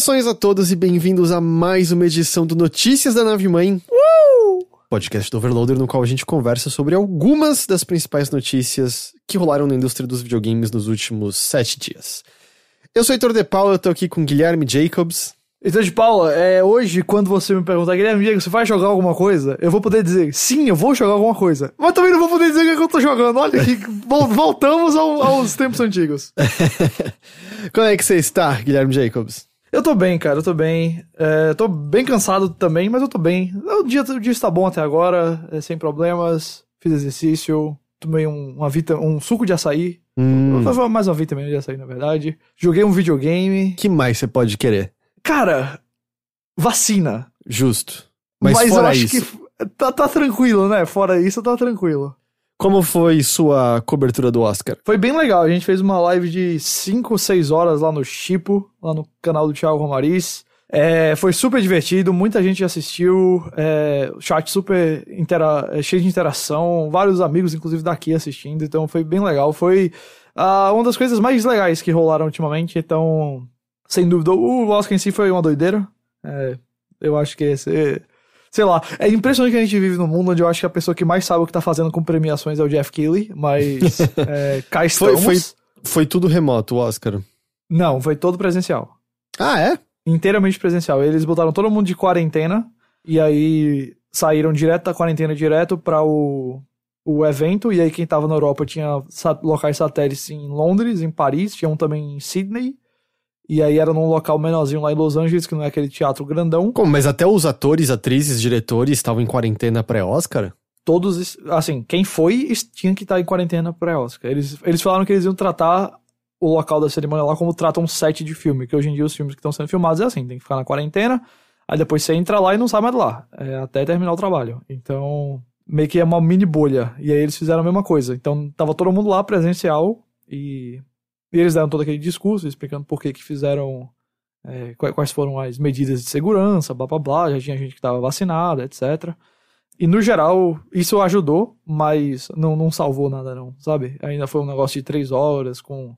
Saudações a todos e bem-vindos a mais uma edição do Notícias da Nave Mãe. Uh! Podcast do Overloader, no qual a gente conversa sobre algumas das principais notícias que rolaram na indústria dos videogames nos últimos sete dias. Eu sou Heitor De Paula, eu tô aqui com Guilherme Jacobs. Então, de Paula, é, hoje, quando você me perguntar, Guilherme, Diego, você vai jogar alguma coisa? Eu vou poder dizer, sim, eu vou jogar alguma coisa. Mas também não vou poder dizer o que eu tô jogando. Olha aqui, voltamos ao, aos tempos antigos. Como é que você está, Guilherme Jacobs? Eu tô bem, cara, eu tô bem. É, tô bem cansado também, mas eu tô bem. O dia, o dia está bom até agora, é, sem problemas. Fiz exercício, tomei um, uma vita, um suco de açaí. Hum. Mais uma vitamina de açaí, na verdade. Joguei um videogame. que mais você pode querer? Cara, vacina. Justo. Mas, Mas, eu acho isso, que tá, tá tranquilo, né? Fora isso, tá tranquilo. Como foi sua cobertura do Oscar? Foi bem legal. A gente fez uma live de 5, 6 horas lá no Chipo, lá no canal do Thiago Romariz. É, foi super divertido, muita gente assistiu, é, chat super intera é, cheio de interação, vários amigos, inclusive daqui assistindo, então foi bem legal. Foi ah, uma das coisas mais legais que rolaram ultimamente, então, sem dúvida, o Oscar em si foi uma doideira. É, eu acho que esse. Sei lá, é impressionante que a gente vive num mundo onde eu acho que a pessoa que mais sabe o que tá fazendo com premiações é o Jeff Keighley, mas é, cá Foi, estamos. foi, foi tudo remoto, o Oscar. Não, foi todo presencial. Ah, é? Inteiramente presencial. Eles botaram todo mundo de quarentena e aí saíram direto da quarentena direto para o, o evento. E aí quem tava na Europa tinha locais satélites em Londres, em Paris, tinha um também em Sydney. E aí era num local menorzinho lá em Los Angeles, que não é aquele teatro grandão. Como, mas até os atores, atrizes, diretores estavam em quarentena pré-Oscar? Todos, assim, quem foi tinha que estar em quarentena pré-Oscar. Eles, eles falaram que eles iam tratar o local da cerimônia lá como tratam um set de filme, que hoje em dia os filmes que estão sendo filmados é assim, tem que ficar na quarentena, aí depois você entra lá e não sai mais de lá, é, até terminar o trabalho. Então, meio que é uma mini bolha. E aí eles fizeram a mesma coisa. Então, tava todo mundo lá presencial e, e eles deram todo aquele discurso explicando por que que fizeram, é, qua- quais foram as medidas de segurança, blá blá blá, já tinha gente que tava vacinada, etc. E no geral, isso ajudou, mas não, não salvou nada, não, sabe? Ainda foi um negócio de três horas, com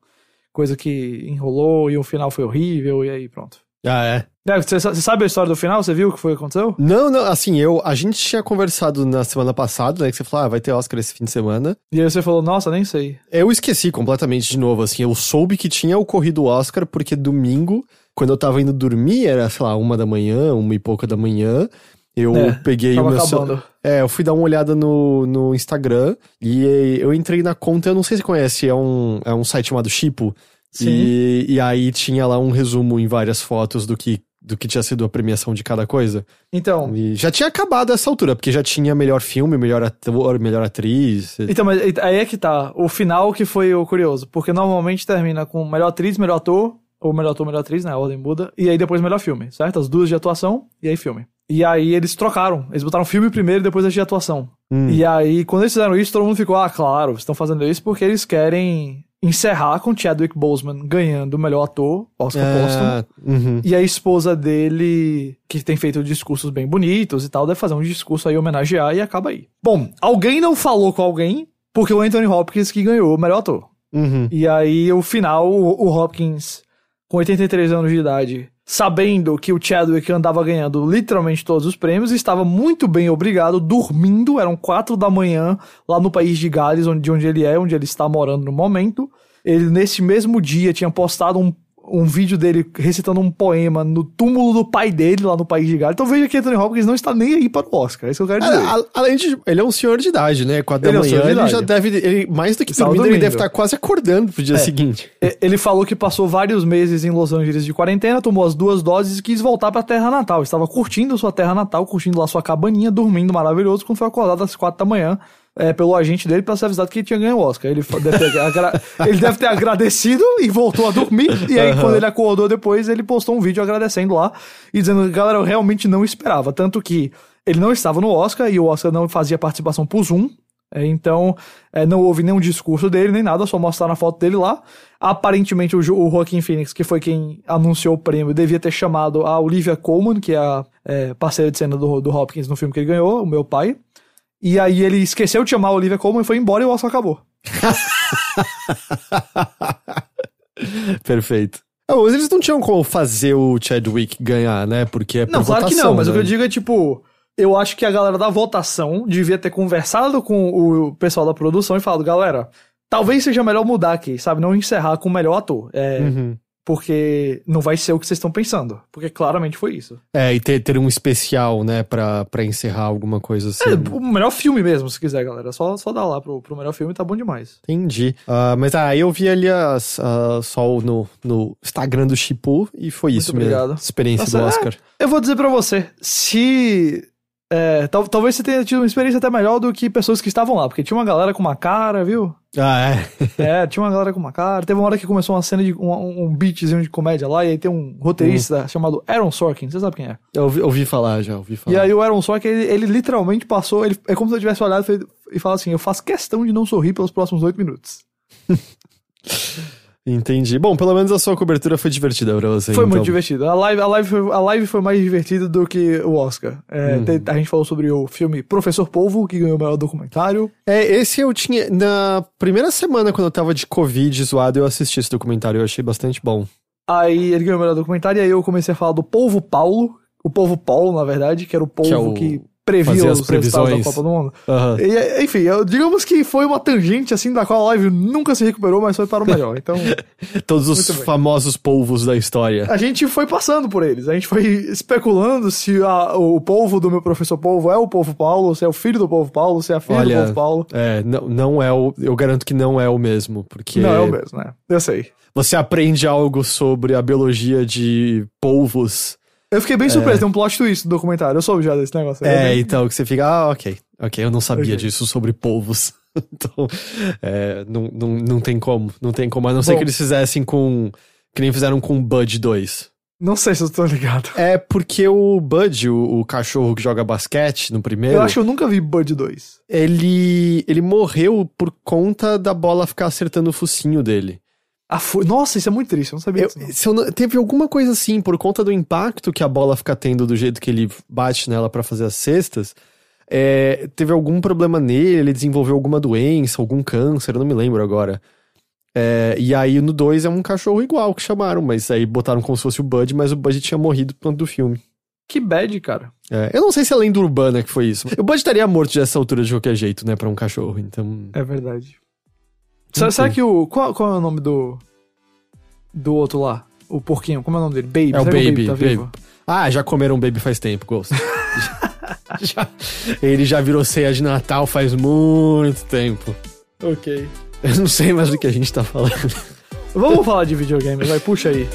coisa que enrolou e o final foi horrível, e aí pronto. Ah, é? É, Você sa- você sabe a história do final? Você viu o que foi que aconteceu? Não, não, assim, eu, a gente tinha conversado na semana passada, né, que você falou, ah, vai ter Oscar esse fim de semana. E aí você falou, nossa, nem sei. Eu esqueci completamente de novo, assim, eu soube que tinha ocorrido o Oscar porque domingo, quando eu tava indo dormir, era, sei lá, uma da manhã, uma e pouca da manhã, eu É, peguei o meu cel- acabando. É, eu fui dar uma olhada no, no Instagram e eu entrei na conta, eu não sei se você conhece, é um, é um site chamado Chipo. Sim. E, e aí tinha lá um resumo em várias fotos do que, do que tinha sido a premiação de cada coisa. Então, E já tinha acabado essa altura, porque já tinha melhor filme, melhor ator, melhor atriz. então, mas aí é que tá. O final que foi o curioso. Porque normalmente termina com melhor atriz, melhor ator, ou melhor ator, melhor atriz, né? A ordem muda. E aí depois melhor filme, certo? As duas de atuação e aí filme. E aí eles trocaram. Eles botaram filme primeiro e depois as de atuação. Hum. E aí, quando eles fizeram isso, todo mundo ficou, ah, claro, estão fazendo isso porque eles querem encerrar com Chadwick Boseman ganhando o melhor ator, Oscar. Ah, uhum. E a esposa dele, que tem feito discursos bem bonitos e tal, deve fazer um discurso aí homenagear e acaba aí. Bom, alguém não falou com alguém, porque o Anthony Hopkins que ganhou o melhor ator. Uhum. E aí, o final, o, o Hopkins, com 83 anos de idade, sabendo que o Chadwick andava ganhando literalmente todos os prêmios, estava muito bem obrigado, dormindo, eram quatro da manhã, lá no país de Gales, onde, de onde ele é, onde ele está morando no momento. ele nesse mesmo dia tinha postado um, um vídeo dele recitando um poema no túmulo do pai dele lá no País de Gales. Então veja que Anthony Hopkins não está nem aí para o Oscar. É isso que eu quero dizer. A- a- além de. Ele é um senhor de idade, né? Quatro Ele é da um manhã, de ele já deve. Ele, mais do que Estava dormindo, ele dormindo. deve estar quase acordando pro dia seguinte. E- Ele falou que passou vários meses em Los Angeles de quarentena, tomou as duas doses e quis voltar pra terra natal. Estava curtindo sua terra natal, curtindo lá sua cabaninha, dormindo maravilhoso, quando foi acordado às quatro da manhã é, pelo agente dele pra ser avisado que ele tinha ganho o Oscar. Ele, deve ter, agra- ele deve ter agradecido e voltou a dormir. E aí, quando ele acordou depois, ele postou um vídeo agradecendo lá e dizendo, galera, eu realmente não esperava. Tanto que ele não estava no Oscar e o Oscar não fazia participação por Zoom. É, Então, é, não houve nenhum discurso dele, nem nada, só mostraram a foto dele lá. Aparentemente, o, o Joaquin Phoenix, que foi quem anunciou o prêmio, devia ter chamado a Olivia Colman, que é a é, parceira de cena do, do Hopkins no filme que ele ganhou, o meu pai. E aí ele esqueceu de chamar a Olivia Colman e foi embora e o Oscar acabou. Perfeito. Ah, mas eles não tinham como fazer o Chadwick ganhar, né? Porque é por Não, claro que votação, não, mas o né? que eu digo é tipo. Eu acho que a galera da votação devia ter conversado com o pessoal da produção e falado, galera, talvez seja melhor mudar aqui, sabe? Não encerrar com o melhor ator. É, Uhum. Porque não vai ser o que vocês estão pensando. Porque claramente foi isso. É, e ter, ter um especial, né, pra, pra encerrar alguma coisa assim. É, o melhor filme mesmo, se quiser, galera. Só, só dá lá pro, pro melhor filme, tá bom demais. Entendi. Ah, mas aí eu vi ali as, ah, só no, no Instagram do Chipu e foi isso mesmo. obrigado. Experiência Nossa, do é- Oscar. Eu vou dizer pra você, se. é, tal- talvez você tenha tido uma experiência até melhor do que pessoas que estavam lá, porque tinha uma galera com uma cara, viu? Ah, é. É, tinha uma galera com uma cara. Teve uma hora que começou uma cena de um, um, beatzinho de comédia lá, e aí tem um roteirista chamado Aaron Sorkin, você sabe quem é? Eu ouvi, ouvi falar já, ouvi falar. E aí o Aaron Sorkin, ele, ele literalmente passou, ele, é como se eu tivesse olhado e e falado assim, eu faço questão de não sorrir pelos próximos oito minutos. Entendi. Bom, pelo menos a sua cobertura foi divertida pra você. Foi então. muito divertido. A live, a, live foi, a live foi mais divertida do que o Oscar. É, Uhum. te- a gente falou sobre o filme Professor Polvo, que ganhou o melhor documentário. É, esse eu tinha. Na primeira semana, quando eu tava de Covid zoado, eu assisti esse documentário. Eu achei bastante bom. Aí ele ganhou o melhor documentário, e aí eu comecei a falar do Polvo Paulo, o Polvo Paulo, na verdade, que era o polvo que, é o- previa os as resultados da previsões. Copa do Mundo. Aham. E, enfim, eu- digamos que foi uma tangente, assim, da qual a live nunca se recuperou, mas foi para o melhor. Então, Todos os bem. famosos polvos da história. a gente foi passando por eles. A gente foi especulando se a- o polvo do meu professor polvo é o polvo Paulo, se é o filho do polvo Paulo, se é a filha do Olha, polvo Paulo. é, não, não é o. Eu garanto que não é o mesmo, porque Não é o mesmo, né? Eu sei. você aprende algo sobre a biologia de polvos. Eu fiquei bem surpreso, tem um plot twist no documentário. Eu soube já desse negócio. É, bem- então, que você fica, ah, ok, ok, eu não sabia Ok. disso sobre polvos. então, é, não, não, não tem como, não tem como, a não ser Bom. que eles fizessem com. Que nem fizeram com Bud 2. Não sei se eu tô ligado. É porque o Bud, o, o cachorro que joga basquete no primeiro, Eu acho que eu nunca vi Bud 2. ele, ele morreu por conta da bola ficar acertando o focinho dele. Foi... Nossa, isso é muito triste, eu não sabia Eu- disso. não. não- teve alguma coisa assim, por conta do impacto que a bola fica tendo do jeito que ele bate nela pra fazer as cestas, é, teve algum problema nele, ele desenvolveu alguma doença, algum câncer, eu não me lembro agora. É, e aí no 2 é um cachorro igual que chamaram, mas aí botaram como se fosse o Bud, mas o Bud tinha morrido por conta do filme. Que bad, cara. É, eu não sei se é lenda urbana que foi isso. O Bud estaria morto dessa altura de qualquer jeito, né, pra um cachorro, então... É verdade. Será, será que o. Qual, qual é o nome do. Do outro lá? O porquinho, como é o nome dele? Baby. É o Será que Baby, tá Baby. vivo? Ah, já comeram baby faz tempo, Ghost. Já- ele já virou ceia de Natal faz muito tempo. Ok. Eu não sei mais do que a gente tá falando. Vamos falar de videogame, vai, puxa aí.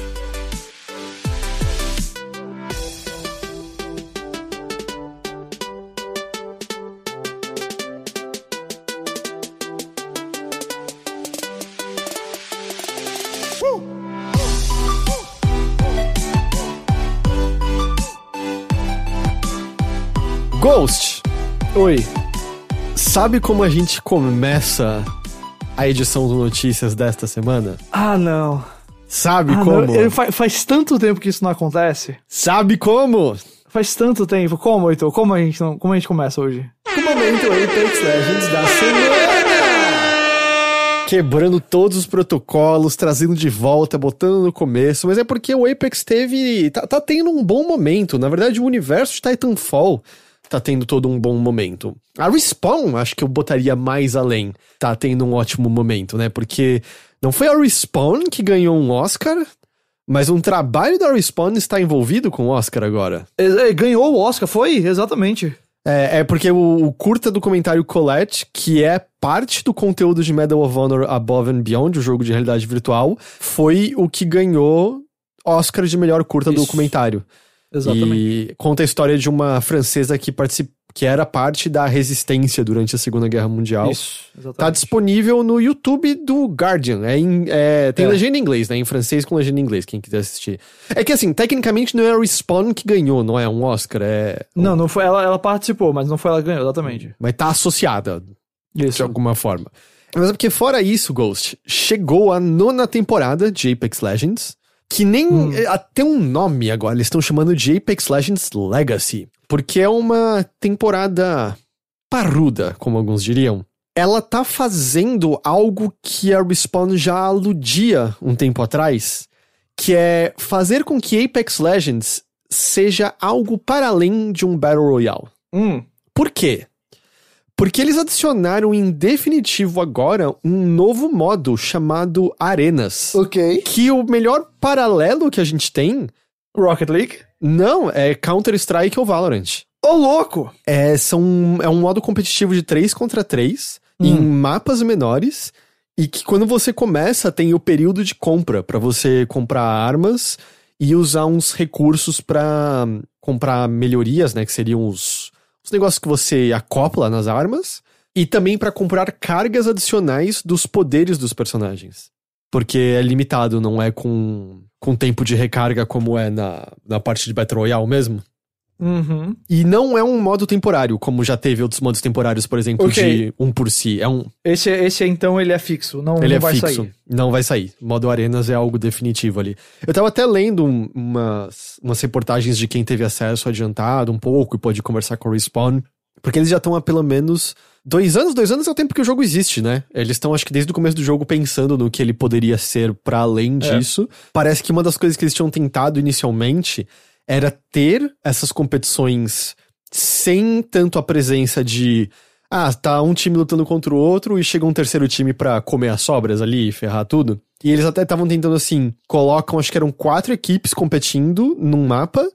Oi. sabe como a gente começa a edição do Notícias desta semana? Ah, não. Sabe Ah, como? não. Eu- fa- faz tanto tempo que isso não acontece. Sabe como? Faz tanto tempo. Como, Heitor? Como a gente, não, como a gente começa hoje? O momento Apex Legends da semana! Quebrando todos os protocolos, trazendo de volta, botando no começo, mas é porque o Apex teve. tá, tá tendo um bom momento. Na verdade, o universo de Titanfall tá tendo todo um bom momento. A Respawn, acho que eu botaria mais além, tá tendo um ótimo momento, né? Porque Não foi a Respawn que ganhou um Oscar, mas um trabalho da Respawn está envolvido com o Oscar agora. É, é, Ganhou o Oscar, foi? Exatamente. É, é porque o, o curta documentário Colette, que é parte do conteúdo de Medal of Honor Above and Beyond, o jogo de realidade virtual, foi o que ganhou Oscar de melhor curta Isso. documentário. Exatamente. E conta a história de uma francesa que particip... que era parte da resistência durante a Segunda Guerra Mundial. Isso, exatamente. Tá disponível no YouTube do Guardian. É em- é, tem É. legenda em inglês, né? Em francês com legenda em inglês, quem quiser assistir. É que assim, tecnicamente não é a Respawn que ganhou, não é um Oscar, é. Não, não foi ela, ela participou, mas não foi ela que ganhou, exatamente. Mas tá associada de Isso. alguma forma. Mas é porque fora isso, Ghost, chegou a nona temporada de Apex Legends, que nem é, até um nome agora, eles estão chamando de Apex Legends Legacy, porque é uma temporada parruda, como alguns diriam. Ela tá fazendo algo que a Respawn já aludia um tempo atrás, que é fazer com que Apex Legends seja algo para além de um Battle Royale. Hum, Por quê? Porque eles adicionaram em definitivo agora um novo modo chamado Arenas. ok. Que o melhor paralelo que a gente tem Rocket League. não é Counter-Strike ou Valorant. Ô, louco! É, são, é um modo competitivo de 3 contra 3 em mapas menores. E que quando você começa, tem o período de compra para você comprar armas e usar uns recursos para comprar melhorias, né? Que seriam os, os negócios que você acopla nas armas. E também para comprar cargas adicionais dos poderes dos personagens. Porque é limitado, não é com, com tempo de recarga como é na, na parte de Battle Royale mesmo. Uhum. E não é um modo temporário, como já teve outros modos temporários, por exemplo, Ok. de um por si. É um, Esse, esse então, ele é fixo, não, ele não é vai fixo. sair. Não vai sair. Modo Arenas é algo definitivo ali. Eu tava até lendo um- umas, umas reportagens de quem teve acesso adiantado um pouco e pôde conversar com o Respawn. Porque eles já estão há pelo menos dois anos. Dois anos é o tempo que o jogo existe, né? Eles estão, acho que desde o começo do jogo, pensando no que ele poderia ser para além disso. Parece que uma das coisas que eles tinham tentado inicialmente era ter essas competições sem tanto a presença de. Ah, tá um time lutando contra o outro e chega um terceiro time pra comer as sobras ali e ferrar tudo. E eles até estavam tentando assim, colocam, acho que eram quatro equipes competindo num mapa,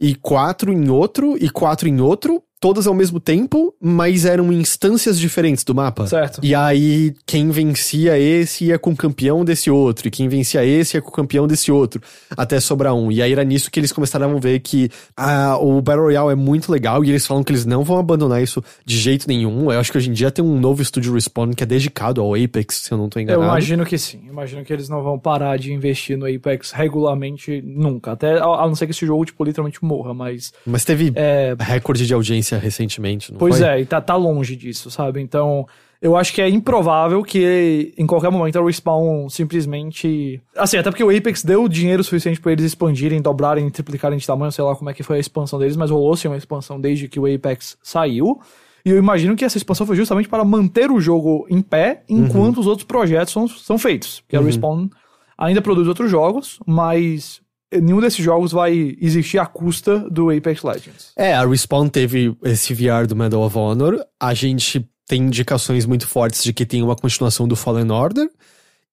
e quatro em outro, e quatro em outro, todas ao mesmo tempo, mas eram instâncias diferentes do mapa. Certo. E aí, quem vencia esse ia com o campeão desse outro, e quem vencia esse ia com o campeão desse outro, até sobrar um. E aí era nisso que eles começaram a ver que ah, o Battle Royale é muito legal, e eles falam que eles não vão abandonar isso de jeito nenhum. Eu acho que hoje em dia tem um novo estúdio Respawn que é dedicado ao Apex, se eu não tô Eu enganado. imagino que sim. Imagino que eles não vão parar de investir no Apex regularmente nunca. Até a, a não ser que esse jogo, tipo, literalmente morra, mas. Mas teve É, recorde de audiência recentemente, não Pois foi? é, e tá, tá longe disso, sabe? Então, eu acho que é improvável que em qualquer momento a Respawn simplesmente. Assim, até porque o Apex deu dinheiro suficiente pra eles expandirem, dobrarem, triplicarem de tamanho, sei lá como é que foi a expansão deles, mas rolou sim uma expansão desde que o Apex saiu. E eu imagino que essa expansão foi justamente para manter o jogo em pé enquanto os outros projetos são, são feitos. Porque a Respawn ainda produz outros jogos, mas nenhum desses jogos vai existir à custa do Apex Legends. É, a Respawn teve esse VR do Medal of Honor. A gente tem indicações muito fortes de que tem uma continuação do Fallen Order.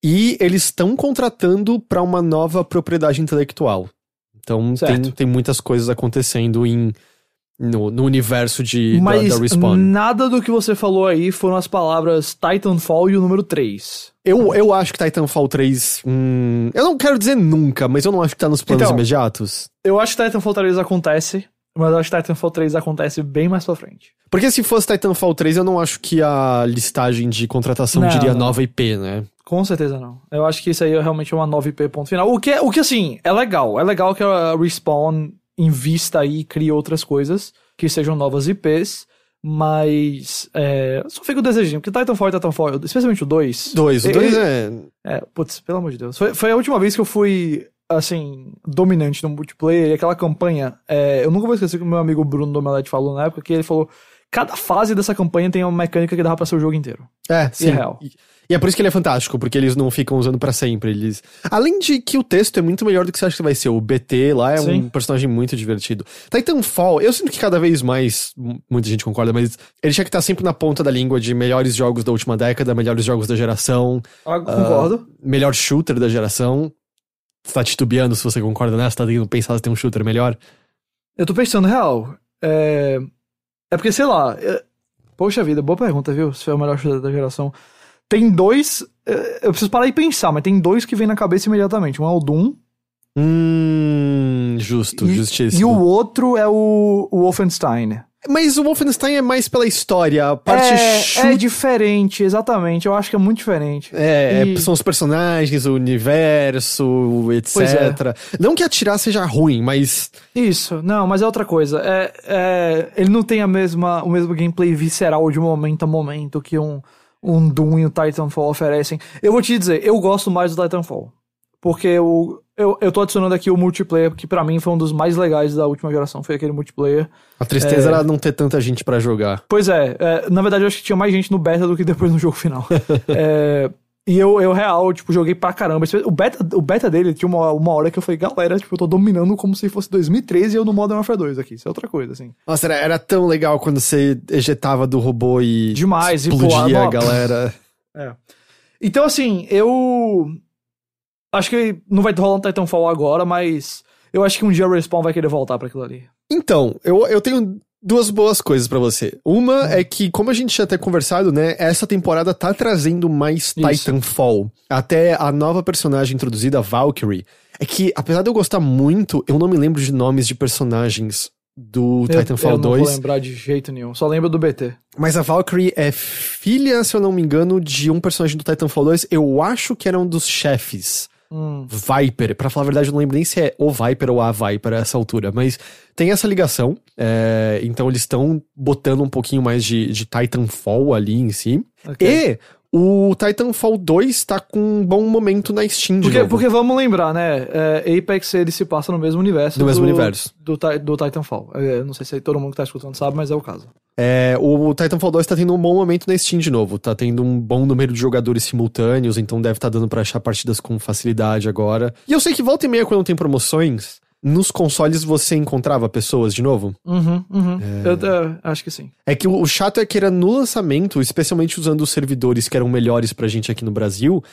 E eles estão contratando para uma nova propriedade intelectual. Então tem, tem muitas coisas acontecendo em, no, no universo de, da, Mas da Respawn. nada do que você falou aí foram as palavras Titanfall e o número 3. Eu, eu acho que Titanfall 3. hum, eu não quero dizer nunca, mas eu não acho que tá nos planos Então, imediatos. Eu acho que Titanfall 3 acontece, mas eu acho que Titanfall 3 acontece bem mais pra frente. Porque se fosse Titanfall 3, eu não acho que a listagem de contratação Não, diria não. nova IP, né? Com certeza não. Eu acho que isso aí é realmente uma 9P ponto final. O que, o que assim, é legal. É legal que a Respawn invista aí e crie outras coisas que sejam novas IPs, mas é, só fico desejando, porque Titanfall e Titanfall, especialmente o 2. Dois, o ele- dois é. É, putz, pelo amor de Deus. Foi, foi a última vez que eu fui, assim, dominante no multiplayer. E aquela campanha, é, eu nunca vou esquecer o que o meu amigo Bruno Domelete falou na época, que ele falou cada fase dessa campanha tem uma mecânica que dava pra ser o jogo inteiro. É, sim. real. E, e é por isso que ele é fantástico, porque eles não ficam usando pra sempre. Eles. Além de que o texto é muito melhor do que você acha que vai ser. O BT lá é um Sim. personagem muito divertido. Titanfall, eu sinto que cada vez mais, muita gente concorda, mas ele tinha que estar sempre na ponta da língua de melhores jogos da última década, melhores jogos da geração, Ah, concordo. melhor shooter da geração. Você tá titubeando se você concorda nessa, tá tentando pensar se tem um shooter melhor. Eu tô pensando, real. É, é porque, sei lá. é- Poxa vida, boa pergunta, viu? Se é o melhor shooter da geração. Tem dois. é, Eu preciso parar e pensar, mas tem dois que vem na cabeça imediatamente. Um é o Doom. Hum, justo, e, justíssimo. e o outro é o, o Wolfenstein. Mas o Wolfenstein é mais pela história, a parte é, shooter é diferente, exatamente. Eu acho que é muito diferente. É, E- é, são os personagens, o universo, etc. É. Não que atirar seja ruim, mas. Isso, não, mas é outra coisa. É, é, ele não tem a mesma, o mesmo gameplay visceral de momento a momento que um, um Doom e o Titanfall oferecem. Eu vou te dizer, eu gosto mais do Titanfall. Porque o, eu, eu tô adicionando aqui o multiplayer, que pra mim foi um dos mais legais da última geração. Foi aquele multiplayer. A tristeza É. era não ter tanta gente pra jogar. Pois é, é, na verdade eu acho que tinha mais gente no beta do que depois no jogo final. É, e eu, eu, real, tipo, joguei pra caramba. O beta, o beta dele tinha uma, uma hora que eu falei, galera, tipo, eu tô dominando como se fosse 2013 e eu no Modern Warfare 2 aqui. Isso é outra coisa, assim. Nossa, era, era tão legal quando você ejetava do robô e. Demais, e explodia pulava. a galera. Então, assim, eu. Acho que não vai rolar um Titanfall agora, mas eu acho que um dia o Respawn vai querer voltar pra aquilo ali. Então, eu, eu tenho duas boas coisas pra você. Uma Hum. é que, como a gente tinha até conversado, né, essa temporada tá trazendo mais Isso. Titanfall. Até a nova personagem introduzida, Valkyrie. É que, apesar de eu gostar muito, eu não me lembro de nomes de personagens do Eu- Titanfall eu, não 2. vou lembrar de jeito nenhum, só lembro do BT. Mas a Valkyrie é filha, se eu não me engano, de um personagem do Titanfall 2. Eu acho que era um dos chefes. Hum. Viper. Pra falar a verdade, eu não lembro nem se é o Viper ou a Viper a essa altura. Mas tem essa ligação. é, então eles estão botando um pouquinho mais de, de Titanfall ali em si. ok. E o Titanfall 2 tá com um bom momento na Steam de Porque, novo. porque vamos lembrar, né? é, Apex ele se passa no mesmo universo. No mesmo do, universo. Do, Ti- do Titanfall. É, não sei se todo mundo que tá escutando sabe, mas é o caso. É, o Titanfall 2 tá tendo um bom momento na Steam de novo. Tá tendo um bom número de jogadores simultâneos, então deve estar dando pra achar partidas com facilidade agora. E eu sei que volta e meia, quando tem promoções, nos consoles você encontrava pessoas de novo. Uhum, uhum. Eu, é, acho que sim. É que o, o chato é que era no lançamento, especialmente usando os servidores que eram melhores pra gente aqui no Brasil,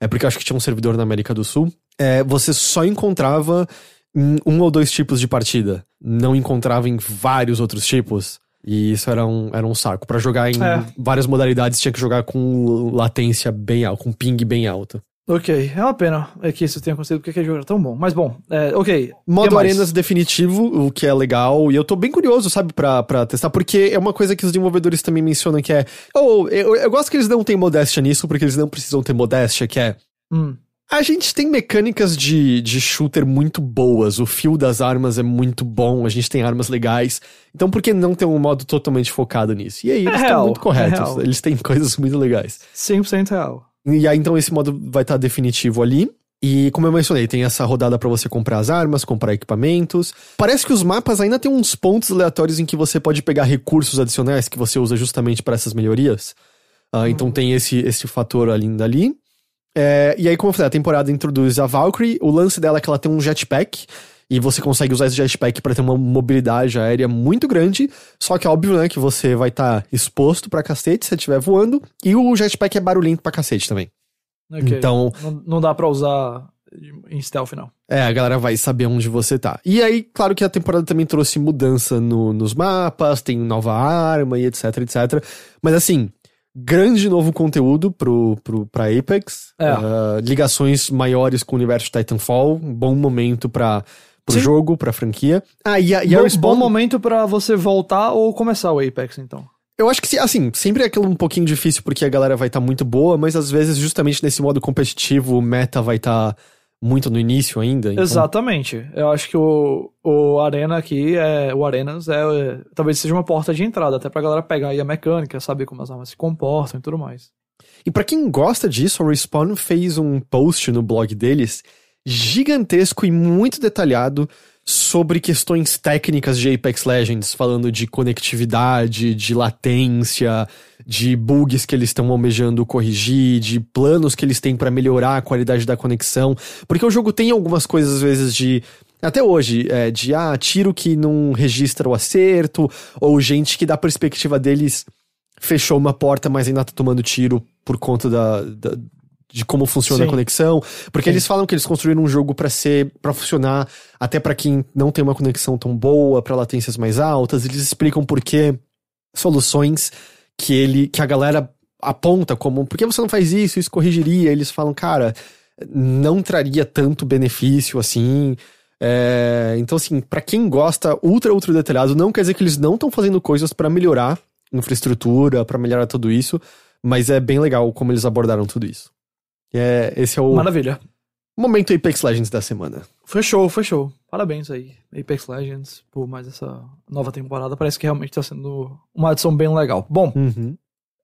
é porque eu acho que tinha um servidor na América do Sul, é, você só encontrava em um ou dois tipos de partida. Não encontrava em vários outros tipos. E isso era um, era um saco. Pra jogar em É. várias modalidades, tinha que jogar com latência bem alta, com ping bem alto. Ok, é uma pena é que isso tenha acontecido porque aquele jogo era tão bom. Mas bom, é, ok. Modo? Arenas definitivo, o que é legal, e eu tô bem curioso, sabe, pra, pra testar, porque é uma coisa que os desenvolvedores também mencionam que é. Oh, eu, eu gosto que eles não têm modéstia nisso, porque eles não precisam ter modéstia, que é. Hum. A gente tem mecânicas de, de shooter muito boas, o fio das armas é muito bom, a gente tem armas legais. Então por que não ter um modo totalmente focado nisso? E aí, eles estão real, muito é corretos, real. eles têm coisas muito legais. 100% real. E aí, então, esse modo vai estar definitivo ali. E como eu mencionei, tem essa rodada pra você comprar as armas, comprar equipamentos. Parece que os mapas ainda tem uns pontos aleatórios em que você pode pegar recursos adicionais que você usa justamente para essas melhorias. Ah, Então tem esse, esse fator ainda ali. É, e aí, como eu falei, a temporada introduz a Valkyrie. O lance dela é que ela tem um jetpack. E você consegue usar esse jetpack para ter uma mobilidade aérea muito grande. Só que é óbvio, né, que você vai estar exposto pra cacete se você estiver voando. E o jetpack é barulhento pra cacete também. Ok. Então- Não, não dá pra usar em stealth, não. É, a galera vai saber onde você tá. E aí, claro que a temporada também trouxe mudança no- nos mapas, tem nova arma e etc, etc. Mas assim, grande novo conteúdo pro, pro, pra Apex. É. Ah, ligações maiores com o universo de Titanfall. Bom momento pra, pro Sim. jogo, pra franquia. Ah, e a, e a Bom, Respawn... bom momento pra você voltar ou começar o Apex, então. Eu acho que, assim, sempre é aquilo um pouquinho difícil porque a galera vai estar muito boa, mas às vezes, justamente nesse modo competitivo, o meta vai estar muito no início ainda. então- Exatamente. Eu acho que o, o Arena aqui, é, o Arenas, é, é, talvez seja uma porta de entrada, até pra galera pegar aí a mecânica, saber como as armas se comportam e tudo mais. E pra quem gosta disso, a Respawn fez um post no blog deles gigantesco e muito detalhado sobre questões técnicas de Apex Legends, falando de conectividade, de latência, de bugs que eles estão almejando corrigir, de planos que eles têm para melhorar a qualidade da conexão, porque o jogo tem algumas coisas às vezes de até hoje, é, de ah, tiro que não registra o acerto, ou gente que da perspectiva deles fechou uma porta, mas ainda tá tomando tiro por conta da, da de como funciona Sim. a conexão, porque Sim. eles falam que eles construíram um jogo pra ser para funcionar até pra quem não tem uma conexão tão boa, pra latências mais altas, eles explicam por que soluções que ele que a galera aponta como por que você não faz isso, isso corrigiria, eles falam, cara, não traria tanto benefício assim. É, então, assim, pra quem gosta ultra, ultra detalhado, não quer dizer que eles não estão fazendo coisas pra melhorar infraestrutura, pra melhorar tudo isso, mas é bem legal como eles abordaram tudo isso. É, esse é o Maravilha. momento Apex Legends da semana. Foi show, foi show. Parabéns aí, Apex Legends, por mais essa nova temporada. Parece que realmente tá sendo uma adição bem legal. Bom, Uhum.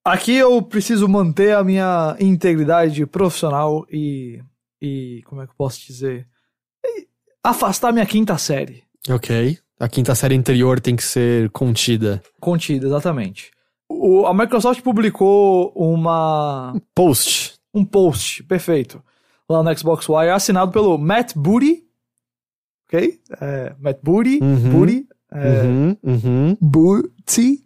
aqui eu preciso manter a minha integridade profissional e. e como é que eu posso dizer? E afastar minha quinta série. Ok. A quinta série anterior tem que ser contida. Contida, exatamente. O- a Microsoft publicou uma, Post. Um post, perfeito, lá no Xbox Wire, assinado pelo Matt Booty. Ok? É, Matt Booty. Uhum. Booty. É, Uhum, uhum. Booty.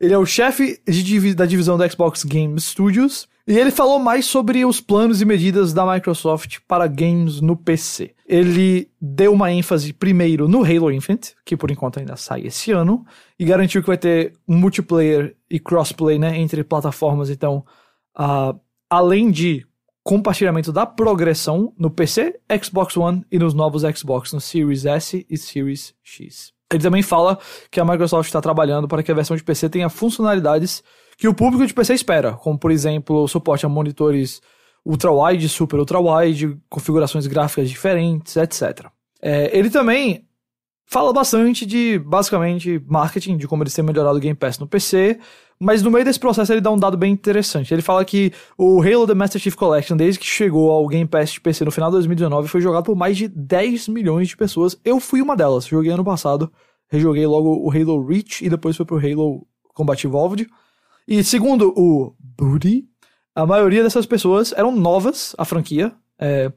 Ele é o chefe de da divisão da Xbox Game Studios. E ele falou mais sobre os planos e medidas da Microsoft para games no PC. Ele deu uma ênfase primeiro no Halo Infinite, que por enquanto ainda sai esse ano, e garantiu que vai ter um multiplayer e crossplay né, entre plataformas. Então, ah, além de compartilhamento da progressão no PC, Xbox One e nos novos Xbox no Series S e Series X. Ele também fala que a Microsoft está trabalhando para que a versão de PC tenha funcionalidades que o público de PC espera, como por exemplo o suporte a monitores ultra-wide, super ultra-wide, configurações gráficas diferentes, etc. É, ele também fala bastante de, basicamente, marketing, de como eles têm melhorado o Game Pass no PC, mas no meio desse processo ele dá um dado bem interessante. Ele fala que o Halo The Master Chief Collection, desde que chegou ao Game Pass de PC no final de 2019, foi jogado por mais de 10 milhões de pessoas. Eu fui uma delas. Joguei ano passado, rejoguei logo o Halo Reach e depois foi pro Halo Combat Evolved. E segundo o Booty, a maioria dessas pessoas eram novas à franquia. É,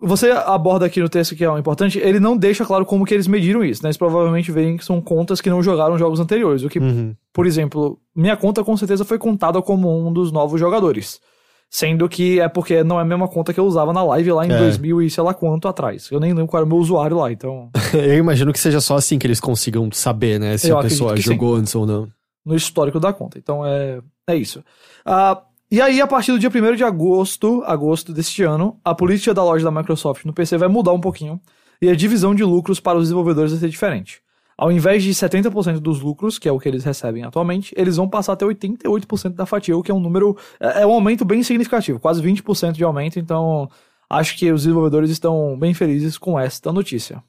você aborda aqui no texto que é o importante, ele não deixa claro como que eles mediram isso, né? Eles provavelmente veem que são contas que não jogaram jogos anteriores, o que, Uhum. por exemplo, minha conta com certeza foi contada como um dos novos jogadores. Sendo que é porque não é a mesma conta que eu usava na live lá em É. 2000 e sei lá quanto atrás. Eu nem lembro qual era o meu usuário lá, então... Eu imagino que seja só assim que eles consigam saber, né? Se Eu a pessoa jogou antes ou não. no histórico da conta. Então é, é isso. Ah, e aí, a partir do dia 1 de agosto, agosto deste ano, a política da loja da Microsoft no PC vai mudar um pouquinho e a divisão de lucros para os desenvolvedores vai ser diferente. Ao invés de 70% dos lucros, que é o que eles recebem atualmente, eles vão passar até 88% da fatia, o que é um número. É é um aumento bem significativo, quase 20% de aumento. Então, acho que os desenvolvedores estão bem felizes com esta notícia.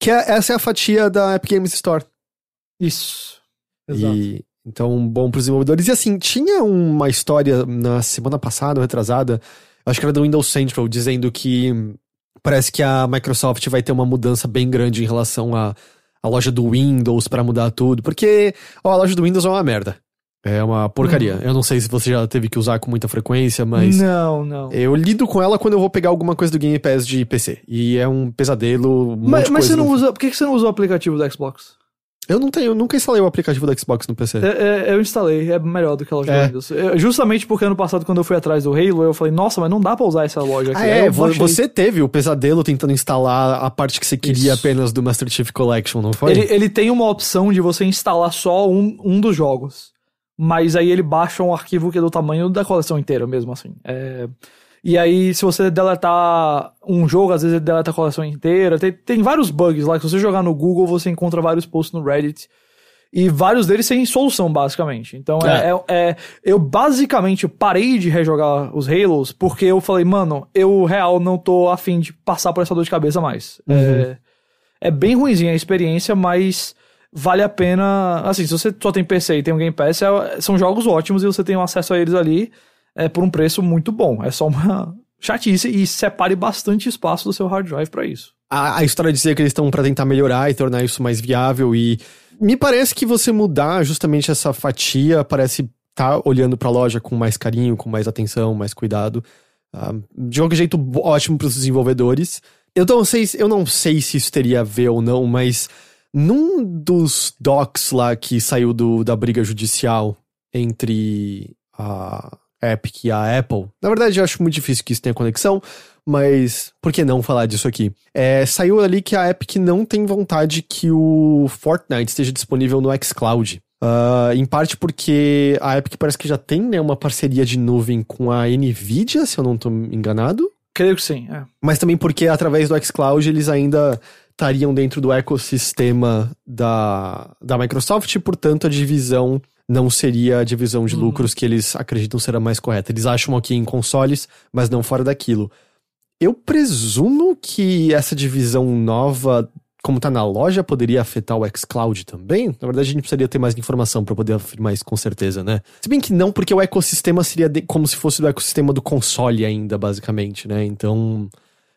Que é- essa é a fatia da Epic Games Store. Isso. Exato. E, então, bom pros desenvolvedores. E assim, tinha uma história na semana passada, retrasada, acho que era do Windows Central, dizendo que hum, parece que a Microsoft vai ter uma mudança bem grande em relação à, à loja do Windows pra mudar tudo. Porque, ó, a loja do Windows é uma merda. É uma porcaria. Eu não sei se você já teve que usar com muita frequência, mas. Não, não. Eu lido com ela quando eu vou pegar alguma coisa do Game Pass de PC. E é um pesadelo. Um Mas, mas você não usa. Por que que você não usa o aplicativo do Xbox? Eu não tenho, eu nunca instalei o aplicativo do Xbox no PC. É, é, eu instalei, é melhor do que a loja É. do Windows. É, justamente porque ano passado, quando eu fui atrás do Halo, eu falei, nossa, mas não dá pra usar essa loja aqui. Ah, é, eu você teve o pesadelo tentando instalar a parte que você queria Isso. apenas do Master Chief Collection, não foi? Ele, ele tem uma opção de você instalar só um, um dos jogos. Mas aí ele baixa um arquivo que é do tamanho da coleção inteira, mesmo assim. É, E aí, se você deletar um jogo, às vezes ele deleta a coleção inteira. Tem, tem vários bugs lá. que Se você jogar no Google, você encontra vários posts no Reddit. E vários deles sem solução, basicamente. Então, é. é- é- eu basicamente parei de rejogar os Halos porque eu falei, mano, eu real não tô afim de passar por essa dor de cabeça mais. É, é bem ruimzinha a experiência, mas vale a pena. Assim, se você só tem PC e tem um Game Pass, é- são jogos ótimos e você tem um acesso a eles ali é, por um preço muito bom. É só uma chatice e separe bastante espaço do seu hard drive para isso. A, a história dizia que eles estão para tentar melhorar e tornar isso mais viável e me parece que você mudar justamente essa fatia parece tá olhando para a loja com mais carinho, com mais atenção, mais cuidado. Uh, de qualquer jeito ótimo para os desenvolvedores. Eu não sei, eu não sei se isso teria a ver ou não, mas num dos docs lá que saiu do, da briga judicial entre a Epic e a Apple, na verdade eu acho muito difícil que isso tenha conexão, mas por que não falar disso aqui? É, saiu ali que a Epic não tem vontade que o Fortnite esteja disponível no xCloud. Uh, em parte porque a Epic parece que já tem né, uma parceria de nuvem com a Nvidia, se eu não estou enganado. Creio que sim, é. Mas também porque através do xCloud eles ainda estariam dentro do ecossistema da, da Microsoft e, portanto, a divisão não seria a divisão de uhum. lucros que eles acreditam ser a mais correta. Eles acham aqui em consoles, mas não fora daquilo. Eu presumo que essa divisão nova, como tá na loja, poderia afetar o xCloud também. Na verdade, a gente precisaria ter mais informação para poder afirmar isso com certeza, né? Se bem que não, porque o ecossistema seria de, como se fosse do ecossistema do console ainda, basicamente, né? Então,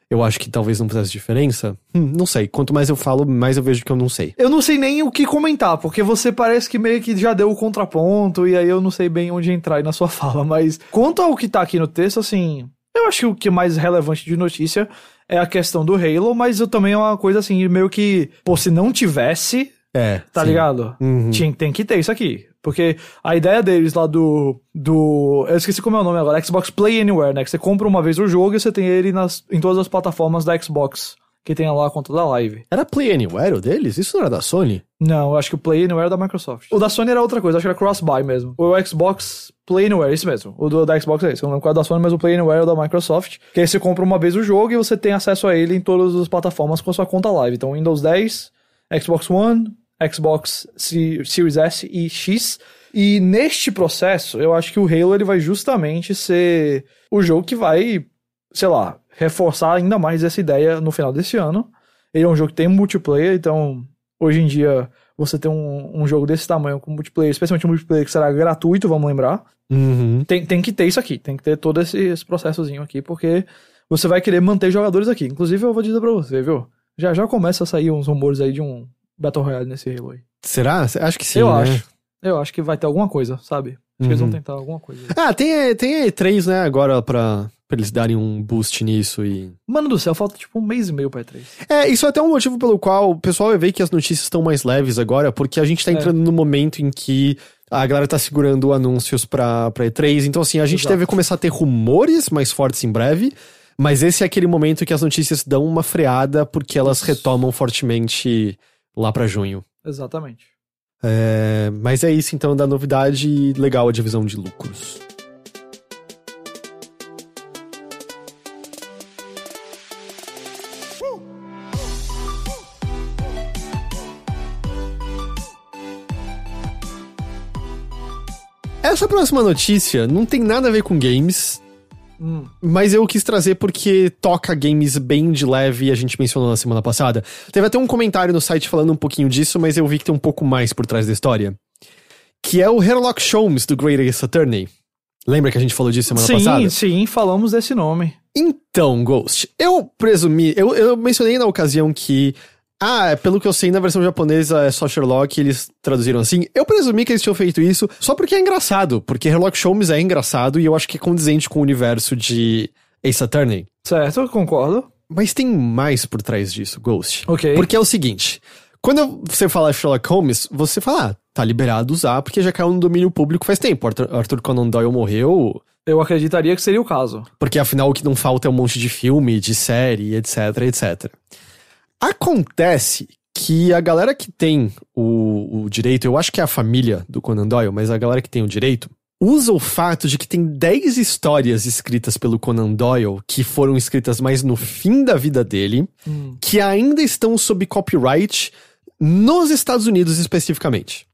eu acho que talvez não fizesse diferença. Hum, não sei. Quanto mais eu falo, mais eu vejo que eu não sei. Eu não sei nem o que comentar, porque você parece que meio que já deu o contraponto, e aí eu não sei bem onde entrar aí na sua fala. Mas quanto ao que tá aqui no texto, assim. Eu acho que o que é mais relevante de notícia é a questão do Halo, mas eu também é uma coisa assim, meio que, pô, se não tivesse, é, tá sim. ligado? Uhum. Tinha, tem que ter isso aqui. Porque a ideia deles lá do. do. Eu esqueci como é o nome agora, Xbox Play Anywhere, né? Que você compra uma vez o jogo e você tem ele nas, em todas as plataformas da Xbox. Que tem lá a conta da live. Era Play Anywhere o deles? Isso não era da Sony? Não, eu acho que o Play Anywhere era da Microsoft. O da Sony era outra coisa, acho que era Cross-Buy mesmo. O Xbox Play Anywhere, isso mesmo. O do, da Xbox é esse. Eu não lembro qual é da Sony, mas o Play Anywhere é da Microsoft. Que aí você compra uma vez o jogo e você tem acesso a ele em todas as plataformas com a sua conta live. Então, Windows 10, Xbox One, Xbox Series S e X. E neste processo, eu acho que o Halo ele vai justamente ser o jogo que vai, sei lá, reforçar ainda mais essa ideia no final desse ano. Ele é um jogo que tem multiplayer, então hoje em dia você tem um, um jogo desse tamanho com multiplayer, especialmente um multiplayer que será gratuito, vamos lembrar. Uhum. Tem, tem que ter isso aqui, tem que ter todo esse, esse processozinho aqui, porque você vai querer manter jogadores aqui. Inclusive, eu vou dizer pra você, viu? Já já começa a sair uns rumores aí de um Battle Royale nesse Halo aí. Será? Acho que sim. Eu né? acho. Eu acho que vai ter alguma coisa, sabe? Acho uhum. que eles vão uhum. tentar alguma coisa. Ah, tem, tem a E3, né, agora pra, pra eles darem um boost nisso e. Mano do céu, falta tipo um mês e meio pra E3. É, isso é até um motivo pelo qual o pessoal vai ver que as notícias estão mais leves agora, porque a gente tá é. entrando é. no momento em que a galera tá segurando anúncios pra, pra E3. Então, assim, a gente Exato. deve começar a ter rumores mais fortes em breve. Mas esse é aquele momento que as notícias dão uma freada porque elas Isso. retomam fortemente lá para junho. Exatamente. É, mas é isso então da novidade legal a divisão de lucros. Essa próxima notícia não tem nada a ver com games, Hum. Mas eu quis trazer porque toca games bem de leve e a gente mencionou na semana passada. Teve até um comentário no site falando um pouquinho disso, mas eu vi que tem um pouco mais por trás da história. Que é o Herlock Sholmes do Great Ace Attorney. Lembra que a gente falou disso semana sim, passada? Sim, sim, falamos desse nome. Então, Ghost, eu presumi, eu, eu mencionei na ocasião que ah, é, pelo que eu sei, na versão japonesa é só Sherlock, eles traduziram assim. Eu presumi que eles tinham feito isso só porque é engraçado, porque Sherlock Holmes é engraçado e eu acho que é condizente com o universo de Ace Attorney. Certo, eu concordo. Mas tem mais por trás disso, Ghost. Ok. Porque é o seguinte, quando você fala Sherlock Holmes, você fala, ah, tá liberado usar porque já caiu no domínio público faz tempo. Arthur, Arthur Conan Doyle morreu... Eu acreditaria que seria o caso. Porque afinal o que não falta é um monte de filme, de série, etc, etc. Acontece que a galera que tem o, o, direito, eu acho que é a família do Conan Doyle, mas a galera que tem o direito, usa o fato de que tem 10 histórias escritas pelo Conan Doyle que foram escritas mais no fim da vida dele, hum. que ainda estão sob copyright nos Estados Unidos especificamente.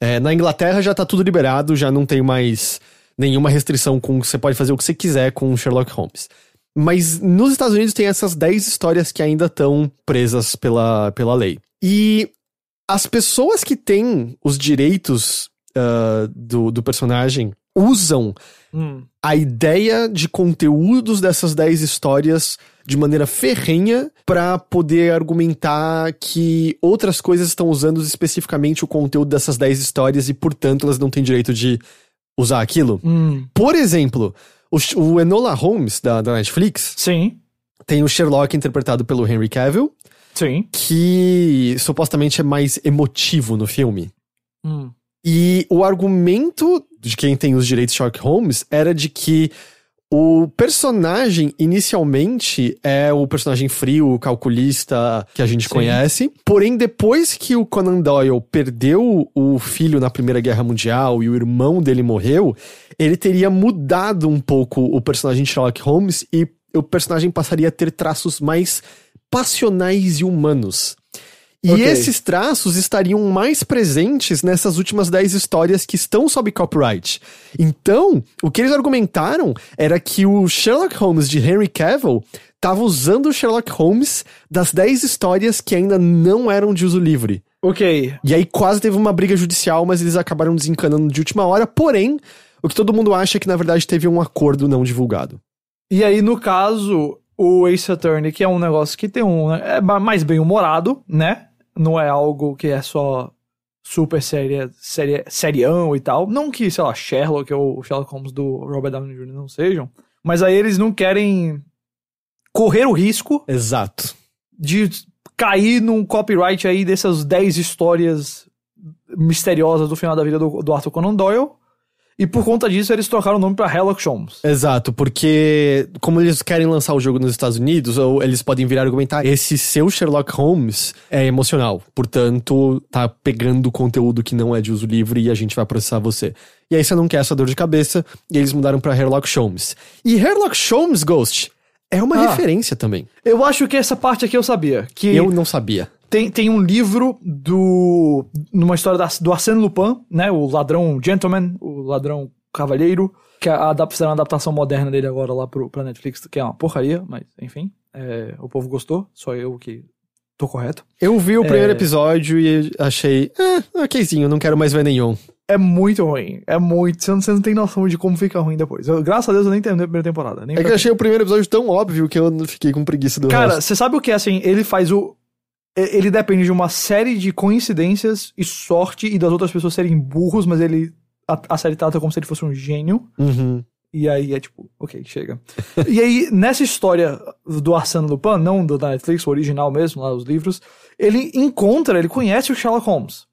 É, na Inglaterra já tá tudo liberado, já não tem mais nenhuma restrição com você pode fazer o que você quiser com Sherlock Holmes. Mas nos Estados Unidos tem essas 10 histórias que ainda estão presas pela, pela lei. E as pessoas que têm os direitos uh, do, do personagem usam Hum. a ideia de conteúdos dessas 10 histórias de maneira ferrenha pra poder argumentar que outras coisas estão usando especificamente o conteúdo dessas 10 histórias e, portanto, elas não têm direito de usar aquilo. Hum. Por exemplo, o, o Enola Holmes da, da Netflix Sim. tem o Sherlock interpretado pelo Henry Cavill, Sim. que supostamente é mais emotivo no filme. Hum. E o argumento de quem tem os direitos de Sherlock Holmes era de que o personagem, inicialmente, é o personagem frio, calculista que a gente Sim. conhece. Porém, depois que o Conan Doyle perdeu o filho na Primeira Guerra Mundial e o irmão dele morreu, ele teria mudado um pouco o personagem de Sherlock Holmes e o personagem passaria a ter traços mais passionais e humanos. E Ok. esses traços estariam mais presentes nessas últimas 10 histórias que estão sob copyright. Então, o que eles argumentaram era que o Sherlock Holmes de Henry Cavill estava usando o Sherlock Holmes das 10 histórias que ainda não eram de uso livre. Ok. E aí quase teve uma briga judicial, mas eles acabaram desencanando de última hora. Porém, o que todo mundo acha é que na verdade teve um acordo não divulgado. E aí, no caso, o Ace Attorney, que é um negócio que tem um. É ba- mais bem humorado, né? Não é algo que é só super séria, séria, serião e tal. Não que, sei lá, Sherlock ou o Sherlock Holmes do Robert Downey Jr. não sejam. Mas aí eles não querem correr o risco Exato. de cair num copyright aí dessas 10 histórias misteriosas do final da vida do, do Arthur Conan Doyle. E por conta disso, eles trocaram o nome pra Sherlock Holmes. Exato, porque como eles querem lançar o jogo nos Estados Unidos, ou eles podem vir argumentar, esse seu Sherlock Holmes é emocional, portanto, tá pegando conteúdo que não é de uso livre e a gente vai processar você. E aí você não quer essa dor de cabeça, e eles mudaram pra Sherlock Holmes. E Sherlock Holmes, Ghost, é uma Ah. referência também. Eu acho que essa parte aqui eu sabia. Que Eu não sabia. Tem, tem um livro do. numa história da- do Arsène Lupin, né? O ladrão gentleman, o ladrão cavalheiro. Que a, a, fizeram uma adaptação moderna dele agora lá pro, pra Netflix, que é uma porcaria, mas enfim. é, o povo gostou, só eu que tô correto. Eu vi o primeiro É. episódio e achei, ah, okzinho, não quero mais ver nenhum. É muito ruim. É muito. Você não, você não tem noção de como fica ruim depois. Eu- graças a Deus eu nem terminei a primeira temporada. Nem É que eu achei o primeiro episódio tão óbvio que eu fiquei com preguiça do Cara, resto. você sabe o que é assim? Ele faz o. e- Ele depende de uma série de coincidências e sorte e das outras pessoas serem burros, mas ele. A, a série trata como se ele fosse um gênio. Uhum. E aí é tipo, ok, chega. e aí, nessa história do Arsène Lupin, não do Netflix, o original mesmo, lá os livros, ele encontra, ele conhece o Sherlock Holmes.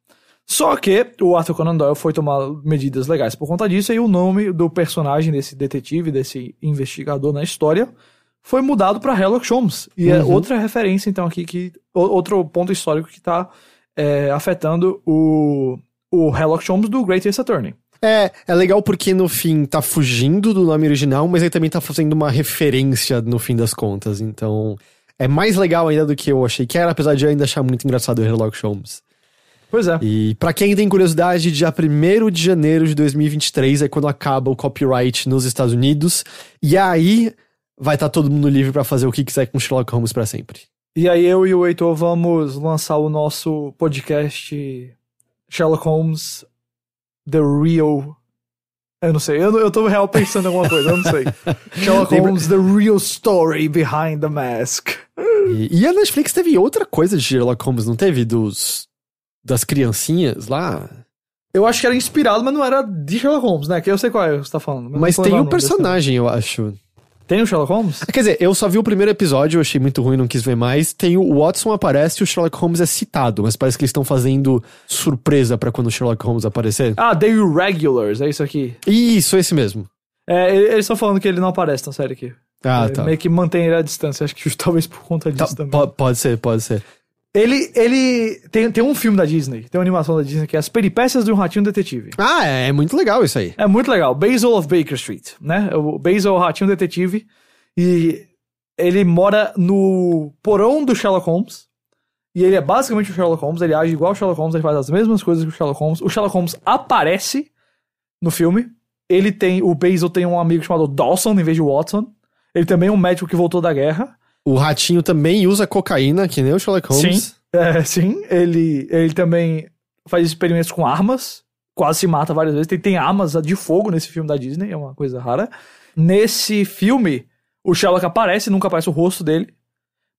Só que o Arthur Conan Doyle foi tomar medidas legais por conta disso, e o nome do personagem desse detetive, desse investigador na história, foi mudado para Sherlock Holmes. E é Uhum. outra referência, então, aqui, que outro ponto histórico que tá é, afetando o, o Sherlock Holmes do Great Ace Attorney. É, é legal porque no fim tá fugindo do nome original, mas aí também tá fazendo uma referência no fim das contas. Então, é mais legal ainda do que eu achei que era, apesar de eu ainda achar muito engraçado o Sherlock Holmes. Pois é. E pra quem tem curiosidade, dia 1 de janeiro de 2023 é quando acaba o copyright nos Estados Unidos. E aí vai estar todo mundo livre pra fazer o que quiser com Sherlock Holmes pra sempre. E aí eu e o Heitor vamos lançar o nosso podcast Sherlock Holmes The Real. Eu não sei, eu, eu tô real pensando em alguma coisa, eu não sei. Sherlock Holmes The Real Story Behind the Mask. E, e a Netflix teve outra coisa de Sherlock Holmes, não teve? Dos. Das criancinhas lá. Eu acho que era inspirado, mas não era de Sherlock Holmes, né? Que eu sei qual é que você tá falando. Mas tô tem um personagem, eu acho. Tem o Sherlock Holmes? Quer dizer, eu só vi o primeiro episódio, eu achei muito ruim, não quis ver mais. Tem o Watson aparece e o Sherlock Holmes é citado, mas parece que eles estão fazendo surpresa pra quando o Sherlock Holmes aparecer. Ah, The Irregulars, é isso aqui. Isso, esse mesmo. É, eles estão falando que ele não aparece na série aqui. Ah, É, tá. Meio que mantém ele à distância, acho que talvez por conta Tá, disso também. po- pode ser, pode ser. Ele, ele tem, tem um filme da Disney, tem uma animação da Disney que é As Peripécias de um Ratinho Detetive. Ah, é, é muito legal isso aí. É muito legal. Basil of Baker Street, né? O Basil é o Ratinho Detetive e ele mora no porão do Sherlock Holmes. E ele é basicamente o Sherlock Holmes, ele age igual o Sherlock Holmes, ele faz as mesmas coisas que o Sherlock Holmes. O Sherlock Holmes aparece no filme. Ele tem, o Basil tem um amigo chamado Dawson em vez de Watson. Ele também é um médico que voltou da guerra. O ratinho também usa cocaína, que nem o Sherlock Holmes. Sim, é, sim. Ele, ele também faz experimentos com armas, quase se mata várias vezes. Tem, tem armas de fogo nesse filme da Disney, é uma coisa rara. Nesse filme, o Sherlock aparece, nunca aparece o rosto dele,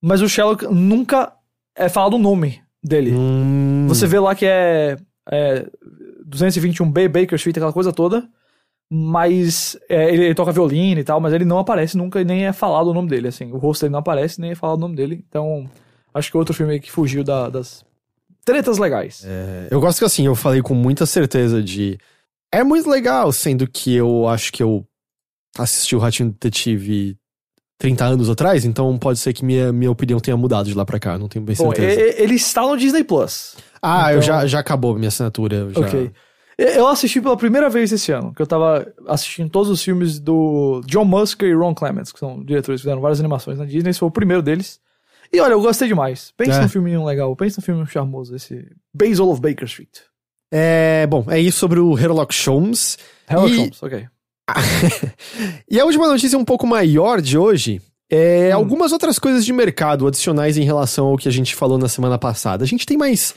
mas o Sherlock nunca é falado o nome dele. Hum, Você vê lá que é, é 221B, Baker Street, aquela coisa toda. Mas é, ele, ele toca violino e tal, mas ele não aparece nunca e nem é falado o nome dele, assim. O rosto dele não aparece, nem é falado o nome dele. Então, acho que outro filme que fugiu da- das tretas legais. é, eu gosto que assim, eu falei com muita certeza de. É muito legal, sendo que eu acho que eu assisti o Ratinho Detetive 30 anos atrás, então pode ser que minha, minha opinião tenha mudado de lá pra cá, não tenho bem Bom, certeza. e- ele está no Disney Plus. ah, eu então- já, já acabou minha assinatura. eu Já... Ok. Eu assisti pela primeira vez esse ano, que eu tava assistindo todos os filmes do John Musker e Ron Clements, que são diretores que fizeram várias animações na Disney. Esse foi o primeiro deles. E olha, eu gostei demais. Pensa É. num filminho legal, pensa num filme charmoso, esse Basil of Baker Street. É, bom, é isso sobre o Sherlock Holmes. Sherlock E- Holmes, ok. E a última notícia um pouco maior de hoje é Hum. algumas outras coisas de mercado adicionais em relação ao que a gente falou na semana passada. A gente tem mais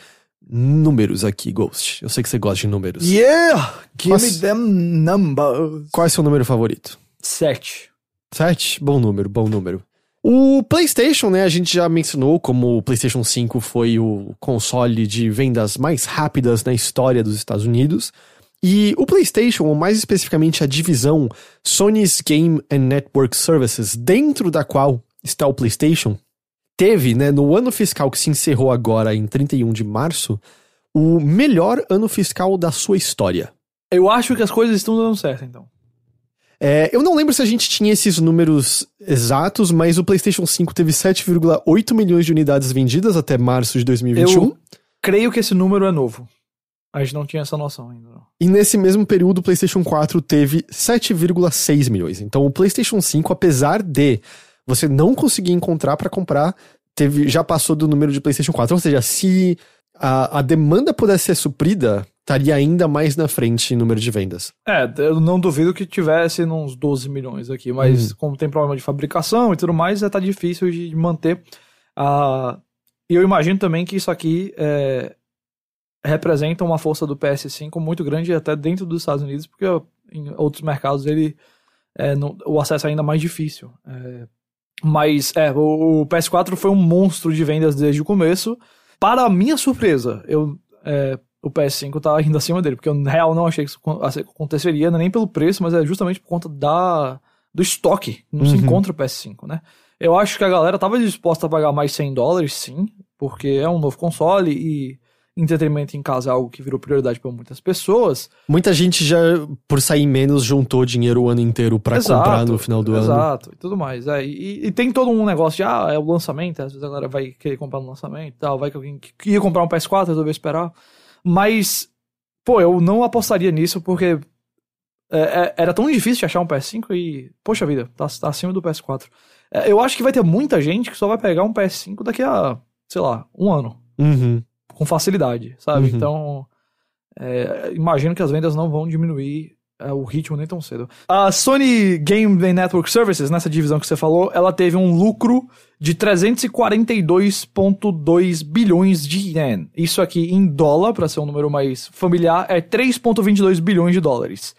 números aqui, Ghost. Eu sei que você gosta de números. Yeah! Give Quais- me them numbers. Qual é o seu número favorito? Sete. Sete? Bom número, bom número. O PlayStation, né, a gente já mencionou como o PlayStation 5 foi o console de vendas mais rápidas na história dos Estados Unidos. E o PlayStation, ou mais especificamente a divisão Sony's Game and Network Services, dentro da qual está o PlayStation, teve, né, no ano fiscal que se encerrou agora em 31 de março, o melhor ano fiscal da sua história. Eu acho que as coisas estão dando certo, então. É, eu não lembro se a gente tinha esses números exatos, mas o PlayStation 5 teve 7,8 milhões de unidades vendidas até março de 2021. Eu creio que esse número é novo. A gente não tinha essa noção ainda. não. E nesse mesmo período, o PlayStation 4 teve 7,6 milhões. Então, o PlayStation 5, apesar de você não conseguir encontrar pra comprar, teve, já passou do número de PlayStation 4. Ou seja, se a, a demanda pudesse ser suprida, estaria ainda mais na frente em número de vendas. É, eu não duvido que tivesse uns 12 milhões aqui, mas como tem problema de fabricação e tudo mais, tá difícil de manter. Ah, E eu imagino também que isso aqui é, representa uma força do PS5 muito grande até dentro dos Estados Unidos, porque em outros mercados ele é, não- o acesso é ainda mais difícil. É, mas é, o, o PS4 foi um monstro de vendas desde o começo. Para a minha surpresa, eu é, o PS5 tá ainda acima dele, porque eu na real não achei que isso acon- aconteceria, é nem pelo preço, mas é justamente por conta da, do estoque. Não se Uhum. encontra o PS5, né? Eu acho que a galera tava disposta a pagar mais 100 dólares, sim, porque é um novo console e entretenimento em casa é algo que virou prioridade para muitas pessoas. Muita gente já, por sair menos, juntou dinheiro o ano inteiro pra comprar no final do ano. Exato, e tudo mais. É, e, e tem todo um negócio de, ah, é o lançamento, às vezes a galera vai querer comprar no lançamento e tal, vai que alguém que ia comprar um PS4 resolveu esperar. Mas, pô, eu não apostaria nisso porque é, é, era tão difícil de achar um PS5 e, poxa vida, tá, tá acima do PS4. É, eu acho que vai ter muita gente que só vai pegar um PS5 daqui a, sei lá, um ano Uhum. Com facilidade, sabe? Uhum. Então, é, imagino que as vendas não vão diminuir é, o ritmo nem tão cedo. A Sony Game and Network Services, nessa divisão que você falou, ela teve um lucro de 342,2 bilhões de yen. Isso aqui em dólar, para ser um número mais familiar, é 3,22 bilhões de dólares.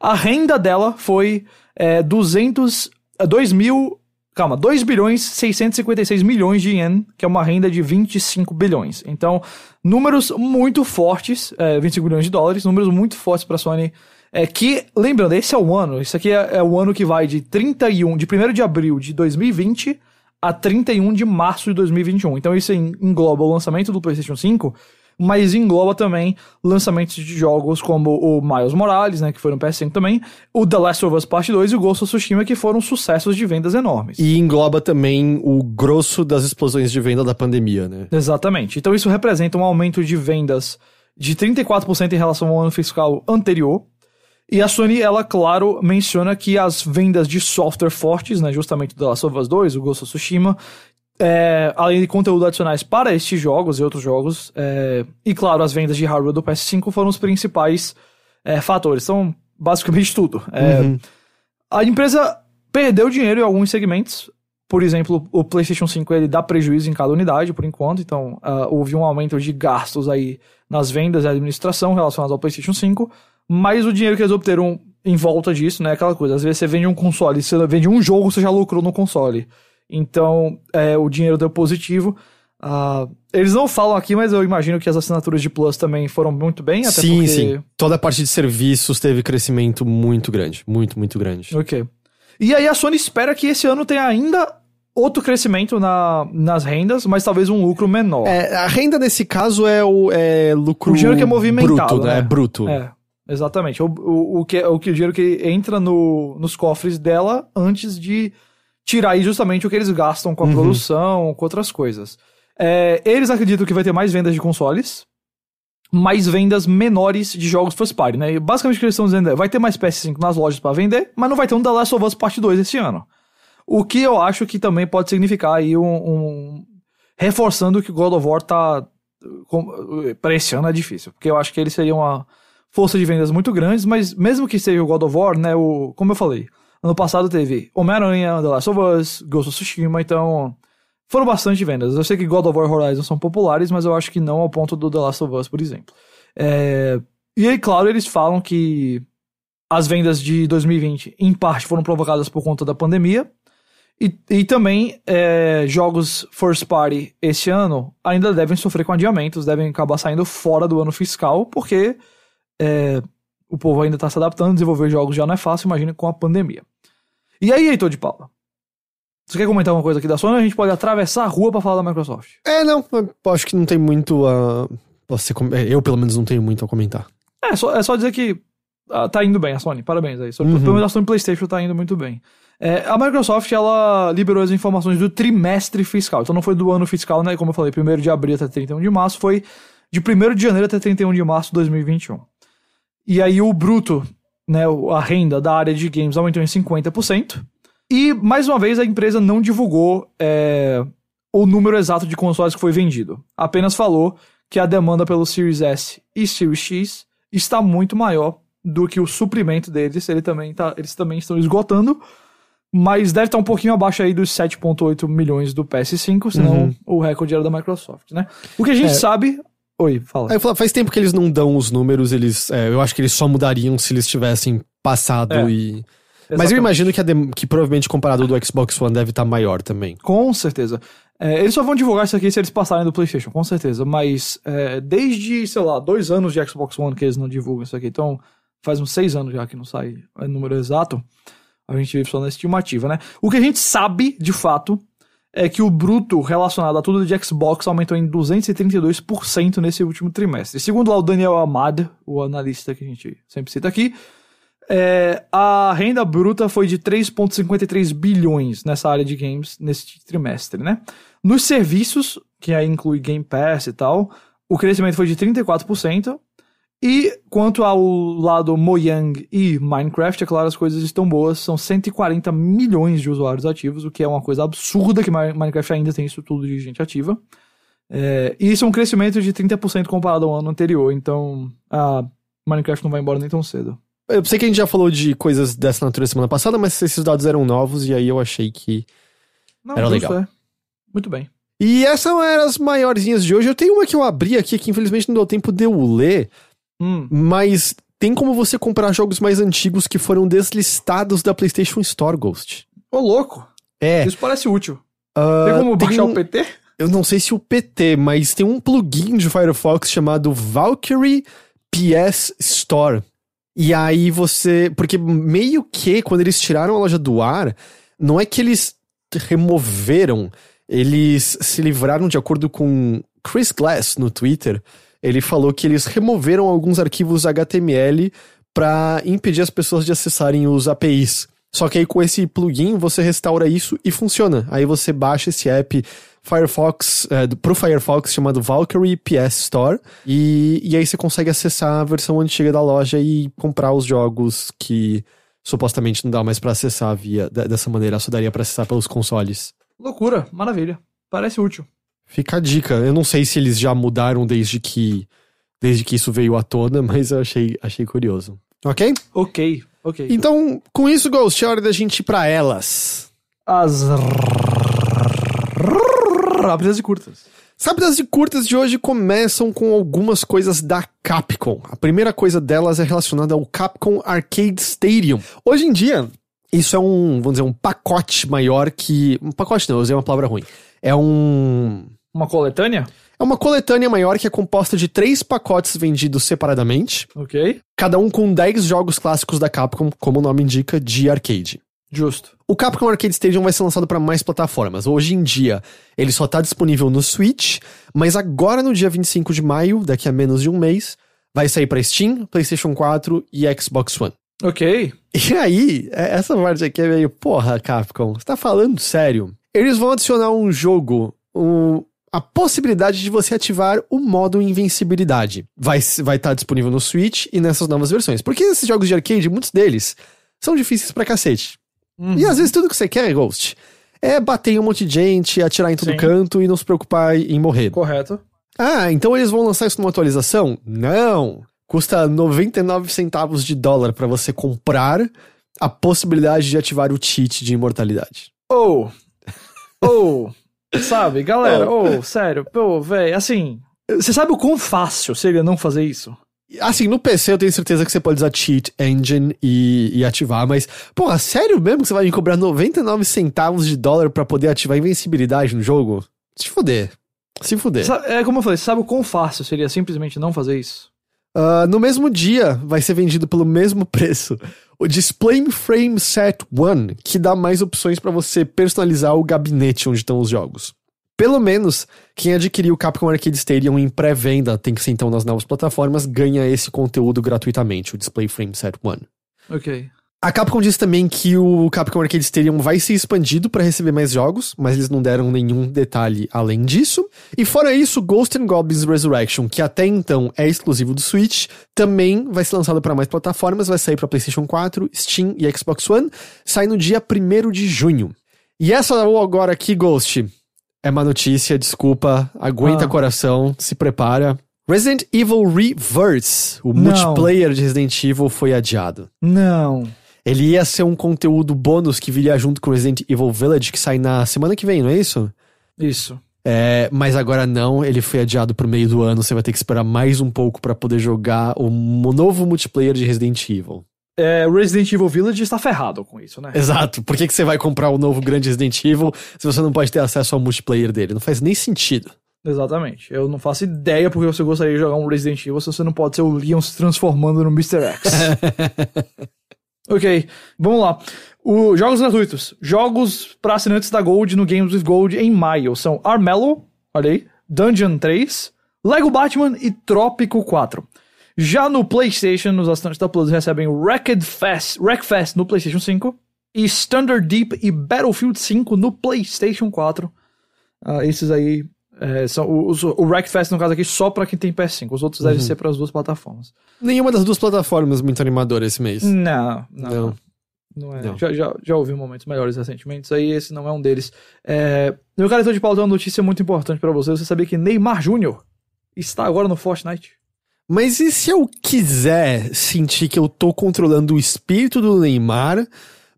A renda dela foi é, 200, é, 2 mil, calma, 2 bilhões 656 milhões de yen, que é uma renda de 25 bilhões. Então, números muito fortes, é, 25 bilhões de dólares, números muito fortes para a Sony. É que, lembrando, esse é o ano, isso aqui é, é o ano que vai de 31, de 1 de abril de 2020 a 31 de março de 2021. Então isso en- engloba o lançamento do PlayStation 5, mas engloba também lançamentos de jogos como o Miles Morales, né, que foi no PS5 também, o The Last of Us Part 2 e o Ghost of Tsushima, que foram sucessos de vendas enormes. E engloba também o grosso das explosões de venda da pandemia, né? Exatamente. Então isso representa um aumento de vendas de 34% em relação ao ano fiscal anterior. E a Sony, ela, claro, menciona que as vendas de software fortes, né, justamente do Last of Us 2, o Ghost of Tsushima, é, além de conteúdo adicionais para estes jogos e outros jogos, é, e claro, as vendas de hardware do PS5 foram os principais é, fatores. São basicamente tudo. É, Uhum. A empresa perdeu dinheiro em alguns segmentos, Por exemplo, o PlayStation 5 ele dá prejuízo em cada unidade por enquanto, então uh, houve um aumento de gastos aí nas vendas e administração relacionados ao PlayStation 5, mas o dinheiro que eles obteram em volta disso, né, aquela coisa, às vezes você vende um console, você vende um jogo, você já lucrou no console. Então, é, o dinheiro deu positivo. Uh, eles não falam aqui, mas eu imagino que as assinaturas de Plus também foram muito bem, até sim, porque... sim. Toda a parte de serviços teve crescimento muito grande. Muito, muito grande. Ok. E aí a Sony espera que esse ano tenha ainda outro crescimento na, nas rendas, mas talvez um lucro menor. É, a renda nesse caso é o é lucro O dinheiro que é movimentado, bruto, né? né? É bruto. É, exatamente. O, o, o, que, o, que, o dinheiro que entra no, nos cofres dela antes de tirar aí justamente o que eles gastam com a Uhum. produção, com outras coisas. É, eles acreditam que vai ter mais vendas de consoles, mais vendas menores de jogos first party, né? E basicamente o que eles estão dizendo é, vai ter mais PS5 nas lojas para vender, mas não vai ter um The Last of Us Part 2 esse ano. O que eu acho que também pode significar aí um... um- reforçando que God of War tá... Para esse ano é difícil, porque eu acho que ele seria uma força de vendas muito grande, mas mesmo que seja o God of War, né, o, como eu falei, ano passado teve Homem-Aranha, The Last of Us, Ghost of Tsushima, então foram bastante vendas. Eu sei que God of War Horizon são populares, mas eu acho que não ao ponto do The Last of Us, por exemplo. É, E aí, claro, eles falam que as vendas de 2020, em parte, foram provocadas por conta da pandemia. E, e também é, jogos first party esse ano ainda devem sofrer com adiamentos, devem acabar saindo fora do ano fiscal, porque é, o povo ainda está se adaptando, desenvolver jogos já não é fácil, imagina com a pandemia. E aí, Heitor de Paula? Você quer comentar alguma coisa aqui da Sony? A gente pode atravessar a rua pra falar da Microsoft. É, não, acho que não tem muito a. É, eu, pelo menos, não tenho muito a comentar. É, só, é só dizer que ah, tá indo bem a Sony. Parabéns aí. Uhum. Pelo menos a Sony PlayStation tá indo muito bem. É, a Microsoft, ela liberou as informações do trimestre fiscal. Então não foi do ano fiscal, né? Como eu falei, 1 de abril até 31 de março. Foi de 1 de janeiro até 31 de março de 2021. E aí o bruto, né? o- A renda da área de games aumentou em 50%. E, mais uma vez, a empresa não divulgou é, o número exato de consoles que foi vendido. Apenas falou que a demanda pelo Series S e Series X está muito maior do que o suprimento deles. Ele também tá, eles também estão esgotando. Mas deve estar um pouquinho abaixo aí dos 7,8 milhões do PS5, senão o recorde era da Microsoft, né? O que a gente É. sabe. Oi, fala. Aí eu falo, faz tempo que eles não dão os números, eles. é, eu acho que eles só mudariam se eles tivessem passado É, e. Mas eu Exatamente. imagino que, a dem- que provavelmente comparado do Xbox One deve estar maior também. Com certeza. É, eles só vão divulgar isso aqui se eles passarem do PlayStation, com certeza. Mas é, desde, sei lá, dois anos de Xbox One que eles não divulgam isso aqui. Então, faz uns seis anos já que não sai o número exato. A gente vive só na estimativa, né? O que a gente sabe, de fato, é que o bruto relacionado a tudo de Xbox aumentou em 232% nesse último trimestre. Segundo lá o Daniel Amad, o analista que a gente sempre cita aqui, é, a renda bruta foi de 3,53 bilhões nessa área de games nesse trimestre, né? Nos serviços, que aí inclui Game Pass e tal, o crescimento foi de 34%. E quanto ao lado Mojang e Minecraft, é claro, as coisas estão boas. São 140 milhões de usuários ativos, o que é uma coisa absurda que Mi- Minecraft ainda tem isso tudo de gente ativa. É, e isso é um crescimento de 30% comparado ao ano anterior. Então, a Minecraft não vai embora nem tão cedo. Eu sei que a gente já falou de coisas dessa natureza semana passada, mas esses dados eram novos e aí eu achei que. Não, Era legal. é. Muito bem. E essas eram as maiorzinhas de hoje. Eu tenho uma que eu abri aqui que infelizmente não deu tempo de eu ler, Hum, mas tem como você comprar jogos mais antigos que foram deslistados da PlayStation Store Ghost. Ô, louco. É. Isso parece útil. ah, Tem como tem baixar um- o PT? Eu não sei se o PT, mas tem um plugin de Firefox chamado Valkyrie PS Store. E aí você. Porque meio que quando eles tiraram a loja do ar, não é que eles removeram, eles se livraram de acordo com Chris Glass no Twitter. Ele falou que eles removeram alguns arquivos HTML para impedir as pessoas de acessarem os APIs. Só que aí com esse plugin você restaura isso e funciona. Aí você baixa esse app Firefox, é, pro Firefox chamado Valkyrie PS Store e, e aí você consegue acessar a versão antiga da loja e comprar os jogos que supostamente não dá mais pra acessar via de- dessa maneira, só daria pra acessar pelos consoles. Loucura, maravilha. Parece útil. Fica a dica. Eu não sei se eles já mudaram desde que desde que isso veio à tona, mas eu achei, achei curioso. Ok? Ok, ok. Então, com isso, Ghost, é hora da gente ir pra elas. As Rápidas e curtas. Rápidas e curtas de hoje começam com algumas coisas da Capcom. A primeira coisa delas é relacionada ao Capcom Arcade Stadium. Hoje em dia, isso é um, vamos dizer, um pacote maior que. Um pacote não, eu usei uma palavra ruim. É um. Uma coletânea? É uma coletânea maior que é composta de três pacotes vendidos separadamente, Ok. cada um com 10 jogos clássicos da Capcom, como o nome indica, de arcade. Justo. O Capcom Arcade Stadium vai ser lançado para mais plataformas. Hoje em dia, ele só tá disponível no Switch, mas agora no dia 25 de maio, daqui a menos de um mês, vai sair para Steam, PlayStation 4 e Xbox One. Ok. E aí, é- essa parte aqui é meio, porra, Capcom, você tá falando sério? Eles vão adicionar um jogo, um- a possibilidade de você ativar o modo invencibilidade. Vai estar vai tá disponível no Switch e nessas novas versões. Porque esses jogos de arcade, muitos deles, são difíceis pra cacete. E às vezes tudo que você quer, Ghost, é bater em um monte de gente, atirar em todo Sim. canto e não se preocupar em morrer. Correto. Ah, então eles vão lançar isso numa atualização? Não. Custa 99 centavos de dólar pra você comprar a possibilidade de ativar o cheat de imortalidade. Ou. Ou. Sabe, galera, ou, sério, pô, velho, assim. Você sabe o quão fácil seria não fazer isso? Assim, no PC eu tenho certeza que você pode usar Cheat Engine e, e ativar, mas, porra, sério mesmo que você vai me cobrar 99 centavos de dólar pra poder ativar invencibilidade no jogo? Se fuder. Se fuder. É como eu falei, você sabe o quão fácil seria simplesmente não fazer isso? Ah, no mesmo dia, vai ser vendido pelo mesmo preço o Display Frame Set One, que dá mais opções pra você personalizar o gabinete onde estão os jogos. Pelo menos, quem adquirir o Capcom Arcade Stadium em pré-venda, tem que ser então nas novas plataformas, ganha esse conteúdo gratuitamente, o Display Frame Set One. Ok. A Capcom diz também que o Capcom Arcade Stadium vai ser expandido para receber mais jogos, mas eles não deram nenhum detalhe além disso. E fora isso, Ghost and Goblins Resurrection, que até então é exclusivo do Switch, também vai ser lançado para mais plataformas, vai sair para PlayStation 4, Steam e Xbox One, sai no dia 1 de junho. E essa agora aqui, Ghost, é uma notícia, desculpa, aguenta Ah. coração, se prepara. Resident Evil Reverse, o Não. multiplayer de Resident Evil foi adiado. Não. Ele ia ser um conteúdo bônus que viria junto com Resident Evil Village, que sai na semana que vem, não é isso? Isso. É, mas agora não, ele foi adiado pro meio do ano, você vai ter que esperar mais um pouco pra poder jogar o novo multiplayer de Resident Evil. É, Resident Evil Village está ferrado com isso, né? Exato, por que, que você vai comprar o novo grande Resident Evil se você não pode ter acesso ao multiplayer dele? Não faz nem sentido. Exatamente. Eu não faço ideia porque você gostaria de jogar um Resident Evil se você não pode ser o Leon se transformando no Mr. X. ok, vamos lá. O, jogos gratuitos. Jogos para assinantes da Gold no Games with Gold em maio são Armello, olha aí, Dungeon 3, Lego Batman e Trópico 4. Já no PlayStation, os assinantes da Plus recebem Wrecked Fest, Wreckfest no PlayStation 5 e Standard Deep e Battlefield 5 no PlayStation 4. Ah, esses aí é, são os, o Wreckfest, no caso aqui, só pra quem tem PS5. Os outros devem ser para as duas plataformas. Nenhuma das duas plataformas muito animadora esse mês. Não, não. Não. Não é. Não. Já, já, já ouvi momentos melhores recentemente, isso aí esse não é um deles. É, meu cara, de pauta, uma notícia muito importante pra você. Você sabia que Neymar Júnior está agora no Fortnite? Mas e se eu quiser sentir que eu tô controlando o espírito do Neymar,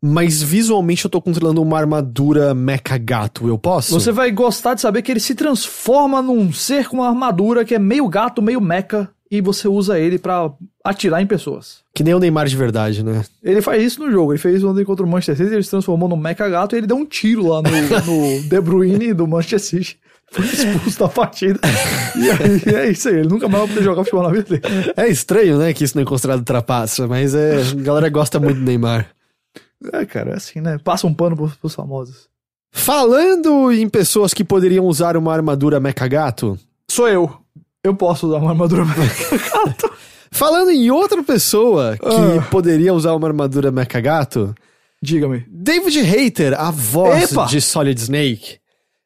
mas visualmente eu tô controlando uma armadura mecha gato, eu posso? Você vai gostar de saber que ele se transforma num ser com uma armadura que é meio gato, meio mecha, e você usa ele pra atirar em pessoas. Que nem o Neymar de verdade, né? Ele faz isso no jogo. Ele fez ontem contra o Manchester City, ele se transformou num mecha gato e ele deu um tiro lá no, no De Bruyne do Manchester City. Foi expulso da partida. E aí, é isso aí. Ele nunca mais vai poder jogar futebol na vida dele. É estranho, né, que isso não é considerado trapaça, mas é, a galera gosta muito do Neymar. É, cara, é assim, né? Passa um pano pros, pros famosos. Falando em pessoas que poderiam usar uma armadura mecha gato, Sou eu. Eu posso usar uma armadura mecha gato. falando em outra pessoa que Ah. poderia usar uma armadura mecha gato, Diga-me. David Hater, a voz Epa! de Solid Snake,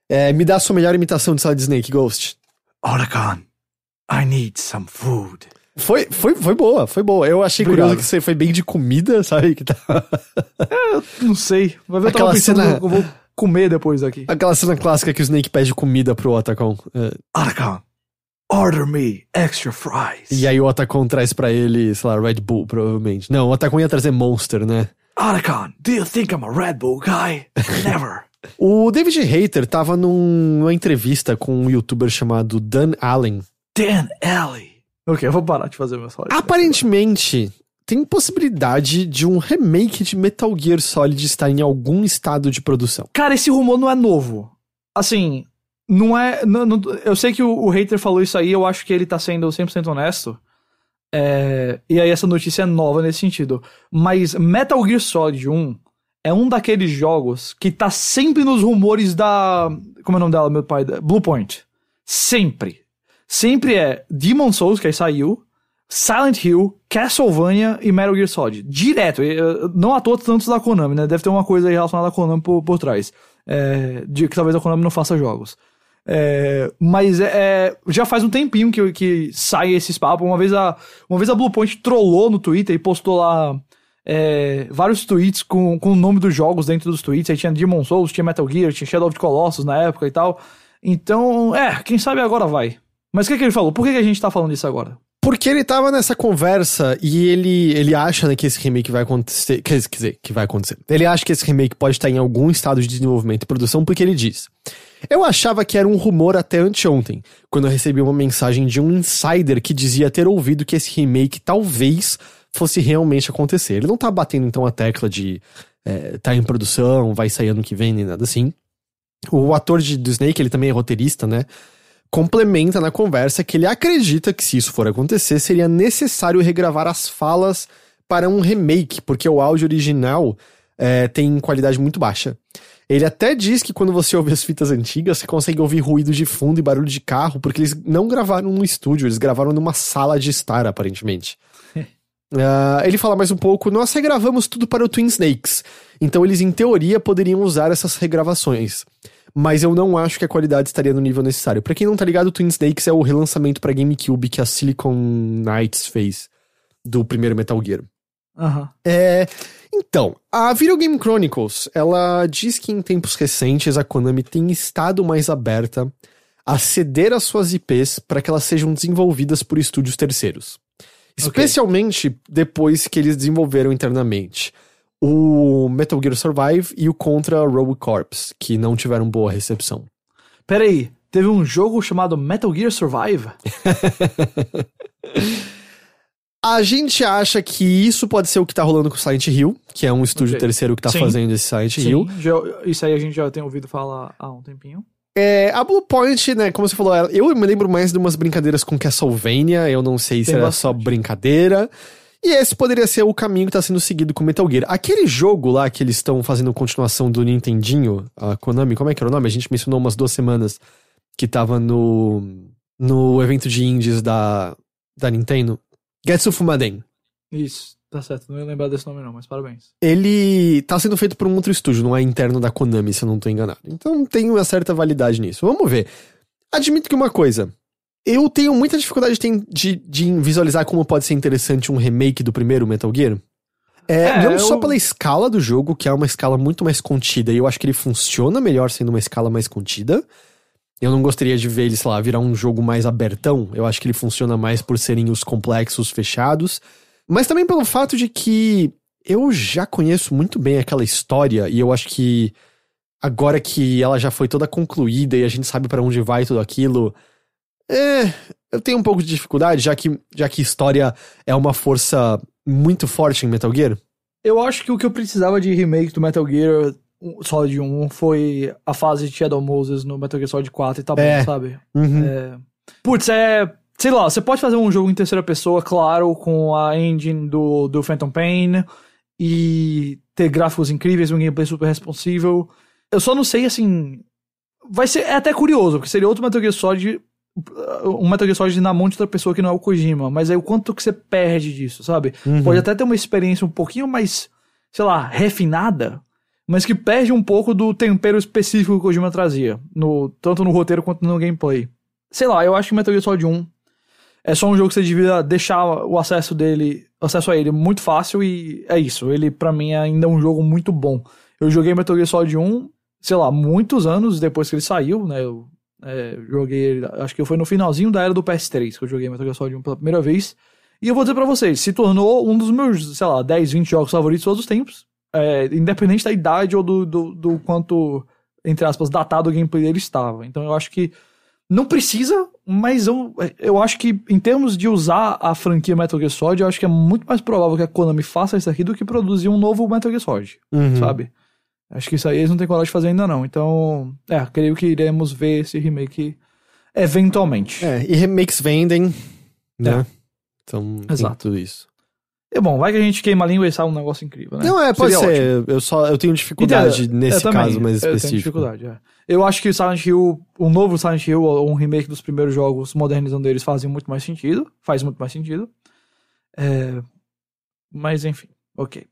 é, me dá a sua melhor imitação de Solid Snake, Ghost. Otacon, I need some food. Foi, foi, foi boa, foi boa. Eu achei Obrigado. curioso que você foi bem de comida, sabe? Que tá... Não sei. Vai ver, tava Aquela pensando cena- eu vou comer depois daqui. Aquela cena clássica que o Snake pede comida pro Otacon. É, Otacon, order me extra fries. e aí o Otacon traz pra ele, sei lá, Red Bull, provavelmente. Não, o Otacon ia trazer Monster, né? Otacon, do you think I'm a Red Bull guy? Never. O David Hayter tava num- numa entrevista com um youtuber chamado Dan Allen. Dan Alley. Ok, eu vou parar de fazer meus slides. Aparentemente, tem possibilidade de um remake de Metal Gear Solid estar em algum estado de produção. Cara, esse rumor não é novo. Assim, não é. não- não- eu sei que o, o hater falou isso aí, eu acho que ele tá sendo 100% honesto. É, e aí essa notícia é nova nesse sentido. Mas Metal Gear Solid 1 é um daqueles jogos que tá sempre nos rumores da. Como é o nome dela, meu pai? Da- Bluepoint. Sempre. Sempre é Demon Souls, que aí saiu, Silent Hill, Castlevania e Metal Gear Solid. Direto. Eh, Não à toa tantos da Konami, né? Deve ter uma coisa aí relacionada à Konami por, por trás. É, de que talvez a Konami não faça jogos. É, mas é, é, já faz um tempinho que, que sai esses papos. Uma vez a, uma vez a Bluepoint trollou no Twitter e postou lá é, vários tweets com, com o nome dos jogos dentro dos tweets. Aí tinha Demon Souls, tinha Metal Gear, tinha Shadow of the Colossus na época e tal. Então, é, quem sabe agora vai. Mas o que, que ele falou? Por que, que a gente tá falando isso agora? Porque ele tava nessa conversa e ele, ele acha né, que esse remake vai acontecer. Quer quer dizer, que vai acontecer. Ele acha que esse remake pode estar em algum estado de desenvolvimento e produção, porque ele diz. Eu achava que era um rumor até anteontem, quando eu recebi uma mensagem de um insider que dizia ter ouvido que esse remake talvez fosse realmente acontecer. Ele não tá batendo então a tecla de é, tá em produção, vai sair ano que vem, nem nada assim. O ator de, do Snake, ele também é roteirista, né? Complementa na conversa que ele acredita que se isso for acontecer, seria necessário regravar as falas para um remake, porque o áudio original é, tem qualidade muito baixa. Ele até diz que quando você ouve as fitas antigas, você consegue ouvir ruído de fundo e barulho de carro, porque eles não gravaram no estúdio, eles gravaram numa sala de estar, aparentemente. Ah, ele fala mais um pouco, nós regravamos tudo para o Twin Snakes, então eles em teoria poderiam usar essas regravações. Mas eu não acho que a qualidade estaria no nível necessário. Pra quem não tá ligado, o Twin Snakes é o relançamento pra GameCube que a Silicon Knights fez do primeiro Metal Gear. Aham. É, então, a Video Game Chronicles, ela diz que em tempos recentes a Konami tem estado mais aberta a ceder as suas IPs para que elas sejam desenvolvidas por estúdios terceiros. Especialmente depois que eles desenvolveram internamente o Metal Gear Survive e o Contra Rogue Corps, que não tiveram boa recepção. Pera aí, teve um jogo chamado Metal Gear Survive? A gente acha que isso pode ser o que tá rolando com o Silent Hill, que é um estúdio Ok. terceiro que tá Sim. fazendo esse Silent Hill. Sim, já- isso aí a gente já tem ouvido falar há um tempinho. É, a Bluepoint, né, como você falou, eu me lembro mais de umas brincadeiras com Castlevania, eu não sei se Tem era só brincadeira. E esse poderia ser o caminho que tá sendo seguido com Metal Gear. Aquele jogo lá que eles estão fazendo continuação do Nintendinho, a Konami, como é que era o nome? A gente mencionou umas duas semanas que tava no, no evento de indies da, da Nintendo. Getsu Fumaden. Isso, tá certo. Não ia lembrar desse nome não, mas parabéns. Ele tá sendo feito por um outro estúdio, não é interno da Konami, se eu não tô enganado. Então tem uma certa validade nisso. Vamos ver. Admito que uma coisa. Eu tenho muita dificuldade de, de, visualizar como pode ser interessante um remake do primeiro Metal Gear. É, É, não eu- só pela escala do jogo, que é uma escala muito mais contida, e eu acho que ele funciona melhor sendo uma escala mais contida. Eu não gostaria de ver ele, sei lá, virar um jogo mais abertão. Eu acho que ele funciona mais por serem os complexos fechados. Mas também pelo fato de que eu já conheço muito bem aquela história, e eu acho que agora que ela já foi toda concluída e a gente sabe pra onde vai tudo aquilo. É, eu tenho um pouco de dificuldade, já que, já que história é uma força muito forte em Metal Gear. Eu acho que o que eu precisava de remake do Metal Gear Solid 1 foi a fase de Shadow Moses no Metal Gear Solid 4 e tá É. bom, sabe? Uhum. É... Putz, é. Sei lá, você pode fazer um jogo em terceira pessoa, claro, com a engine do, do Phantom Pain e ter gráficos incríveis, um gameplay super responsível. Eu só não sei, assim. Vai ser é até curioso, porque seria outro Metal Gear Solid. Um Metal Gear Solid na mão de outra pessoa que não é o Kojima. Mas aí o quanto que você perde disso, sabe? Uhum. Pode até ter uma experiência um pouquinho mais, sei lá, refinada, mas que perde um pouco do tempero específico que o Kojima trazia, no, tanto no roteiro quanto no gameplay. Sei lá, eu acho que Metal Gear Solid 1 é só um jogo que você devia deixar o acesso dele, acesso a ele muito fácil e é isso. Ele pra mim é ainda um jogo muito bom. Eu joguei Metal Gear Solid 1, sei lá, muitos anos depois que ele saiu, né? Eu é, joguei ele, acho que foi no finalzinho da era do PS3 que eu joguei Metal Gear Solid 1 pela primeira vez. E eu vou dizer pra vocês, se tornou um dos meus, sei lá, 10, 20 jogos favoritos de todos os tempos. É, independente da idade ou do, do, do quanto entre aspas, datado o gameplay dele estava. Então eu acho que não precisa, mas eu, eu acho que em termos de usar a franquia Metal Gear Solid, eu acho que é muito mais provável que a Konami faça isso aqui do que produzir um novo Metal Gear Solid, Uhum. sabe? Acho que isso aí eles não têm coragem de fazer ainda não. Então, é, creio que iremos ver esse remake eventualmente. É, e remakes vendem, né? Então, tem Exato. tudo isso. E bom, vai que a gente queima a língua e sai um negócio incrível, né? Não, é, pode Seria ser. Eu só eu tenho dificuldade nesse também, caso mais Eu tenho específico. dificuldade, é. Eu acho que o Silent Hill, um novo Silent Hill, ou um remake dos primeiros jogos, modernizando eles, fazem muito mais sentido. Faz muito mais sentido. É, Mas enfim, ok.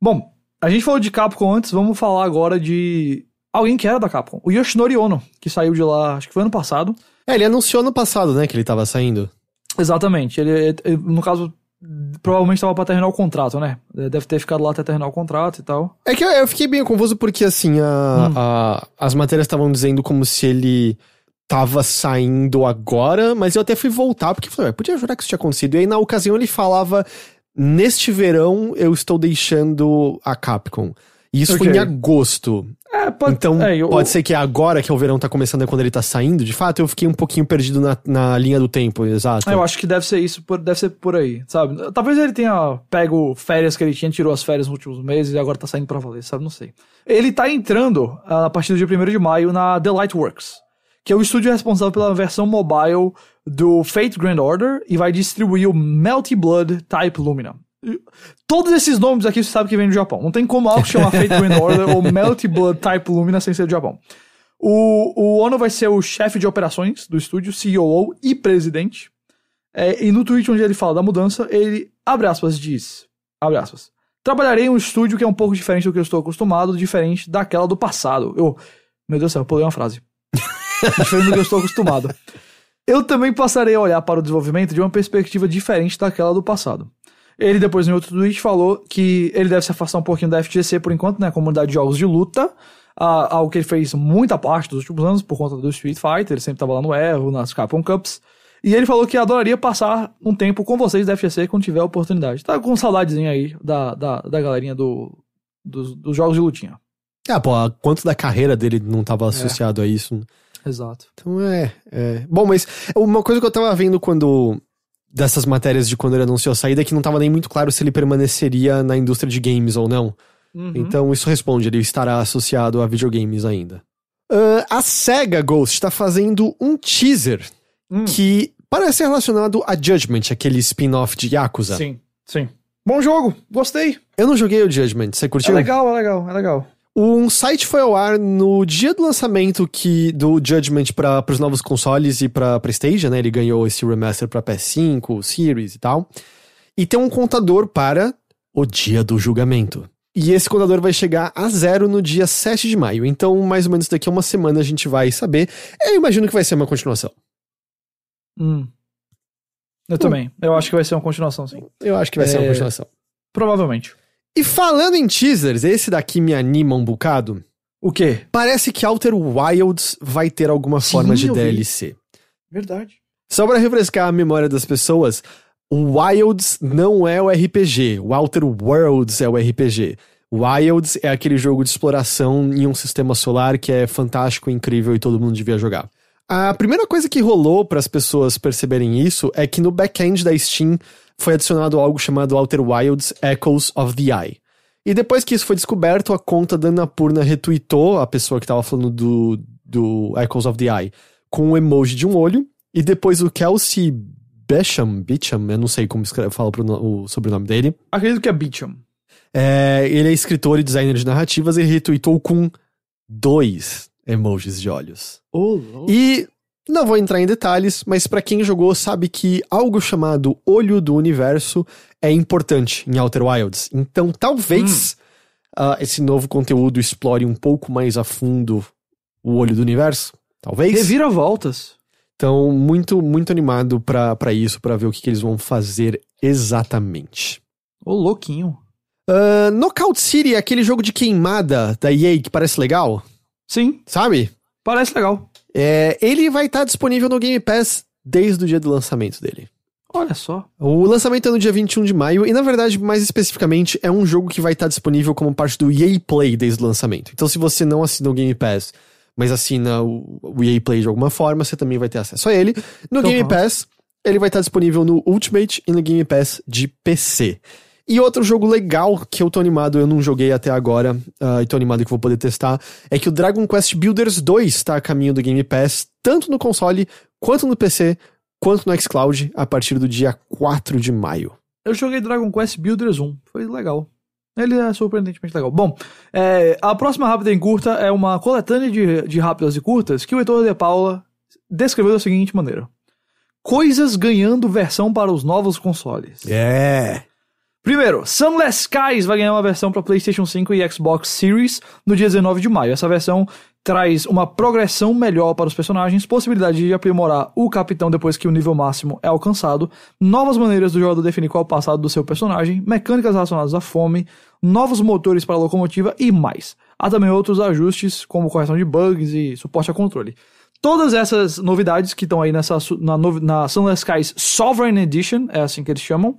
Bom, a gente falou de Capcom antes, vamos falar agora de alguém que era da Capcom. O Yoshinori Ono, que saiu de lá, acho que foi ano passado. É, ele anunciou no passado, né, que ele tava saindo. Exatamente. Ele, ele, no caso, provavelmente estava pra terminar o contrato, né? Deve ter ficado lá até terminar o contrato e tal. É que eu, eu fiquei bem confuso porque, assim, a, Hum. a- as matérias estavam dizendo como se ele tava saindo agora, mas eu até fui voltar porque falei, "Ué, podia jurar que isso tinha acontecido. E aí, na ocasião, ele falava: Neste verão eu estou deixando a Capcom. E isso foi Ok. em agosto. É, pode, Então, é, eu- pode ser que é agora que o verão tá começando, é quando ele tá saindo. De fato, eu fiquei um pouquinho perdido na, na linha do tempo, exato. Eu acho que deve ser isso, por- deve ser por aí, sabe? Talvez ele tenha pego férias que ele tinha, tirou as férias nos últimos meses e agora tá saindo pra valer, sabe? Não sei. Ele tá entrando ah, a partir do dia 1 de maio na The Lightworks, que é o estúdio responsável pela versão mobile do Fate Grand Order e vai distribuir o Melty Blood Type Lumina. Todos esses nomes aqui você sabe que vem do Japão. Não tem como algo chamar Fate Grand Order ou Melty Blood Type Lumina sem ser do Japão. O, o Ono vai ser o chefe de operações do estúdio, COO e presidente. É, e no tweet onde ele fala da mudança, ele, abre aspas, diz, abre aspas, trabalharei em um estúdio que é um pouco diferente do que eu estou acostumado, diferente daquela do passado. Eu, meu Deus do céu, eu pulei uma frase. diferente do que eu estou acostumado. Eu também passarei a olhar para o desenvolvimento de uma perspectiva diferente daquela do passado. Ele depois em outro tweet falou que ele deve se afastar um pouquinho da FGC por enquanto, né, comunidade de jogos de luta, a- algo que ele fez muita parte dos últimos anos por conta do Street Fighter, ele sempre estava lá no Evo, nas Capcom Cups. E ele falou que adoraria passar um tempo com vocês da FGC quando tiver a oportunidade. Tá com saudadezinha aí da, da, da galerinha do, dos, dos jogos de lutinha. Ah, pô, quanto da carreira dele não tava associado a isso? Exato. Então é, é. Bom, mas uma coisa que eu tava vendo quando. Dessas matérias de quando ele anunciou a saída é que não tava nem muito claro se ele permaneceria na indústria de games ou não. Uhum. Então isso responde, ele estará associado a videogames ainda. Ah, a SEGA Ghost tá fazendo um teaser Hum. que parece relacionado a Judgment, aquele spin-off de Yakuza. Sim, sim. Bom jogo, gostei. Eu não joguei o Judgment, você É curtiu? legal, é legal, é legal. Um site foi ao ar no dia do lançamento que do Judgment para os novos consoles e para PlayStation, né? Ele ganhou esse remaster para PS5, Series e tal. E tem um contador para o dia do julgamento. E esse contador vai chegar a zero no dia 7 de maio. Então, mais ou menos daqui a uma semana a gente vai saber. Eu imagino que vai ser uma continuação. Hum. Eu também. Eu acho que vai ser uma continuação, sim. Eu acho que vai ser uma É. continuação. Provavelmente. E falando em teasers, esse daqui me anima um bocado. O quê? Parece que Outer Wilds vai ter alguma Sim, forma de. DLC. Verdade. Só pra refrescar a memória das pessoas, o Wilds não é o RPG, o Outer Worlds é o RPG. Wilds é aquele jogo de exploração em um sistema solar que é fantástico, incrível e todo mundo devia jogar. A primeira coisa que rolou para as pessoas perceberem isso é que no back-end da Steam foi adicionado algo chamado Outer Wilds Echoes of the Eye. E depois que isso foi descoberto, a conta da Annapurna retweetou a pessoa que tava falando do, do Echoes of the Eye com um emoji de um olho. E depois o Kelsey Becham, Beecham, eu não sei como escreve, fala o sobrenome dele. Acredito que é Beecham. É, ele é escritor e designer de narrativas e retweetou com dois emojis de olhos. Oh, E não vou entrar em detalhes, mas pra quem jogou sabe que algo chamado Olho do Universo é importante em Outer Wilds. Então talvez ah, esse novo conteúdo explore um pouco mais a fundo o Olho do Universo. Talvez. Reviravoltas. Então, muito, muito animado pra pra isso, pra ver o que, que eles vão fazer exatamente. Ô, louquinho. Ah, Knockout City é aquele jogo de queimada da EA que parece legal, Sim, sabe? parece legal. É, ele vai estar disponível no Game Pass desde o dia do lançamento dele. Olha só. O lançamento é no dia 21 de maio e, na verdade, mais especificamente, é um jogo que vai estar disponível como parte do EA Play desde o lançamento. Então, se você não assina o Game Pass, mas assina o, o EA Play de alguma forma, você também vai ter acesso a ele. No Então, Game. Pass, ele vai estar disponível no Ultimate e no Game Pass de PC. E outro jogo legal que eu tô animado, eu não joguei até agora, ah, e tô animado que vou poder testar, é que o Dragon Quest Builders 2 tá a caminho do Game Pass, tanto no console, quanto no PC, quanto no xCloud, a partir do dia 4 de maio. Eu joguei Dragon Quest Builders 1. Foi legal. Ele é surpreendentemente legal. Bom, é, a próxima rápida e curta é uma coletânea de, de rápidas e curtas que o Heitor de Paula descreveu da seguinte maneira: Coisas ganhando versão para os novos consoles. É. Primeiro, Sunless Skies vai ganhar uma versão para PlayStation 5 e Xbox Series no dia 19 de maio. Essa versão traz uma progressão melhor para os personagens, possibilidade de aprimorar o capitão depois que o nível máximo é alcançado, novas maneiras do jogador definir qual é o passado do seu personagem, mecânicas relacionadas à fome, novos motores para a locomotiva e mais. Há também outros ajustes, como correção de bugs e suporte a controle. Todas essas novidades que estão aí nessa, na, na Sunless Skies Sovereign Edition, é assim que eles chamam,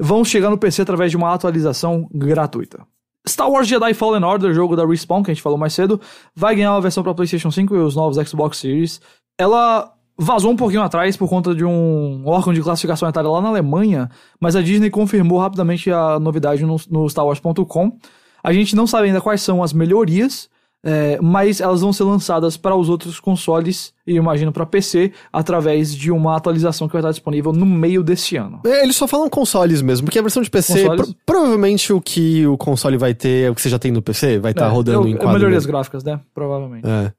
vão chegar no PC através de uma atualização gratuita. Star Wars Jedi Fallen Order, jogo da Respawn, que a gente falou mais cedo, vai ganhar uma versão para PlayStation 5 e os novos Xbox Series. Ela vazou um pouquinho atrás por conta de um órgão de classificação etária lá na Alemanha, mas a Disney confirmou rapidamente a novidade no, no StarWars.com. A gente não sabe ainda quais são as melhorias, é, mas elas vão ser lançadas para os outros consoles e imagino para PC através de uma atualização que vai estar disponível no meio desse ano. É, Eles só falam consoles mesmo, porque a versão de PC, pro- provavelmente o que o console vai ter, é o que você já tem no PC, vai estar É, rodando eu- em eu quadro. melhorias mesmo. gráficas, né? Provavelmente. É.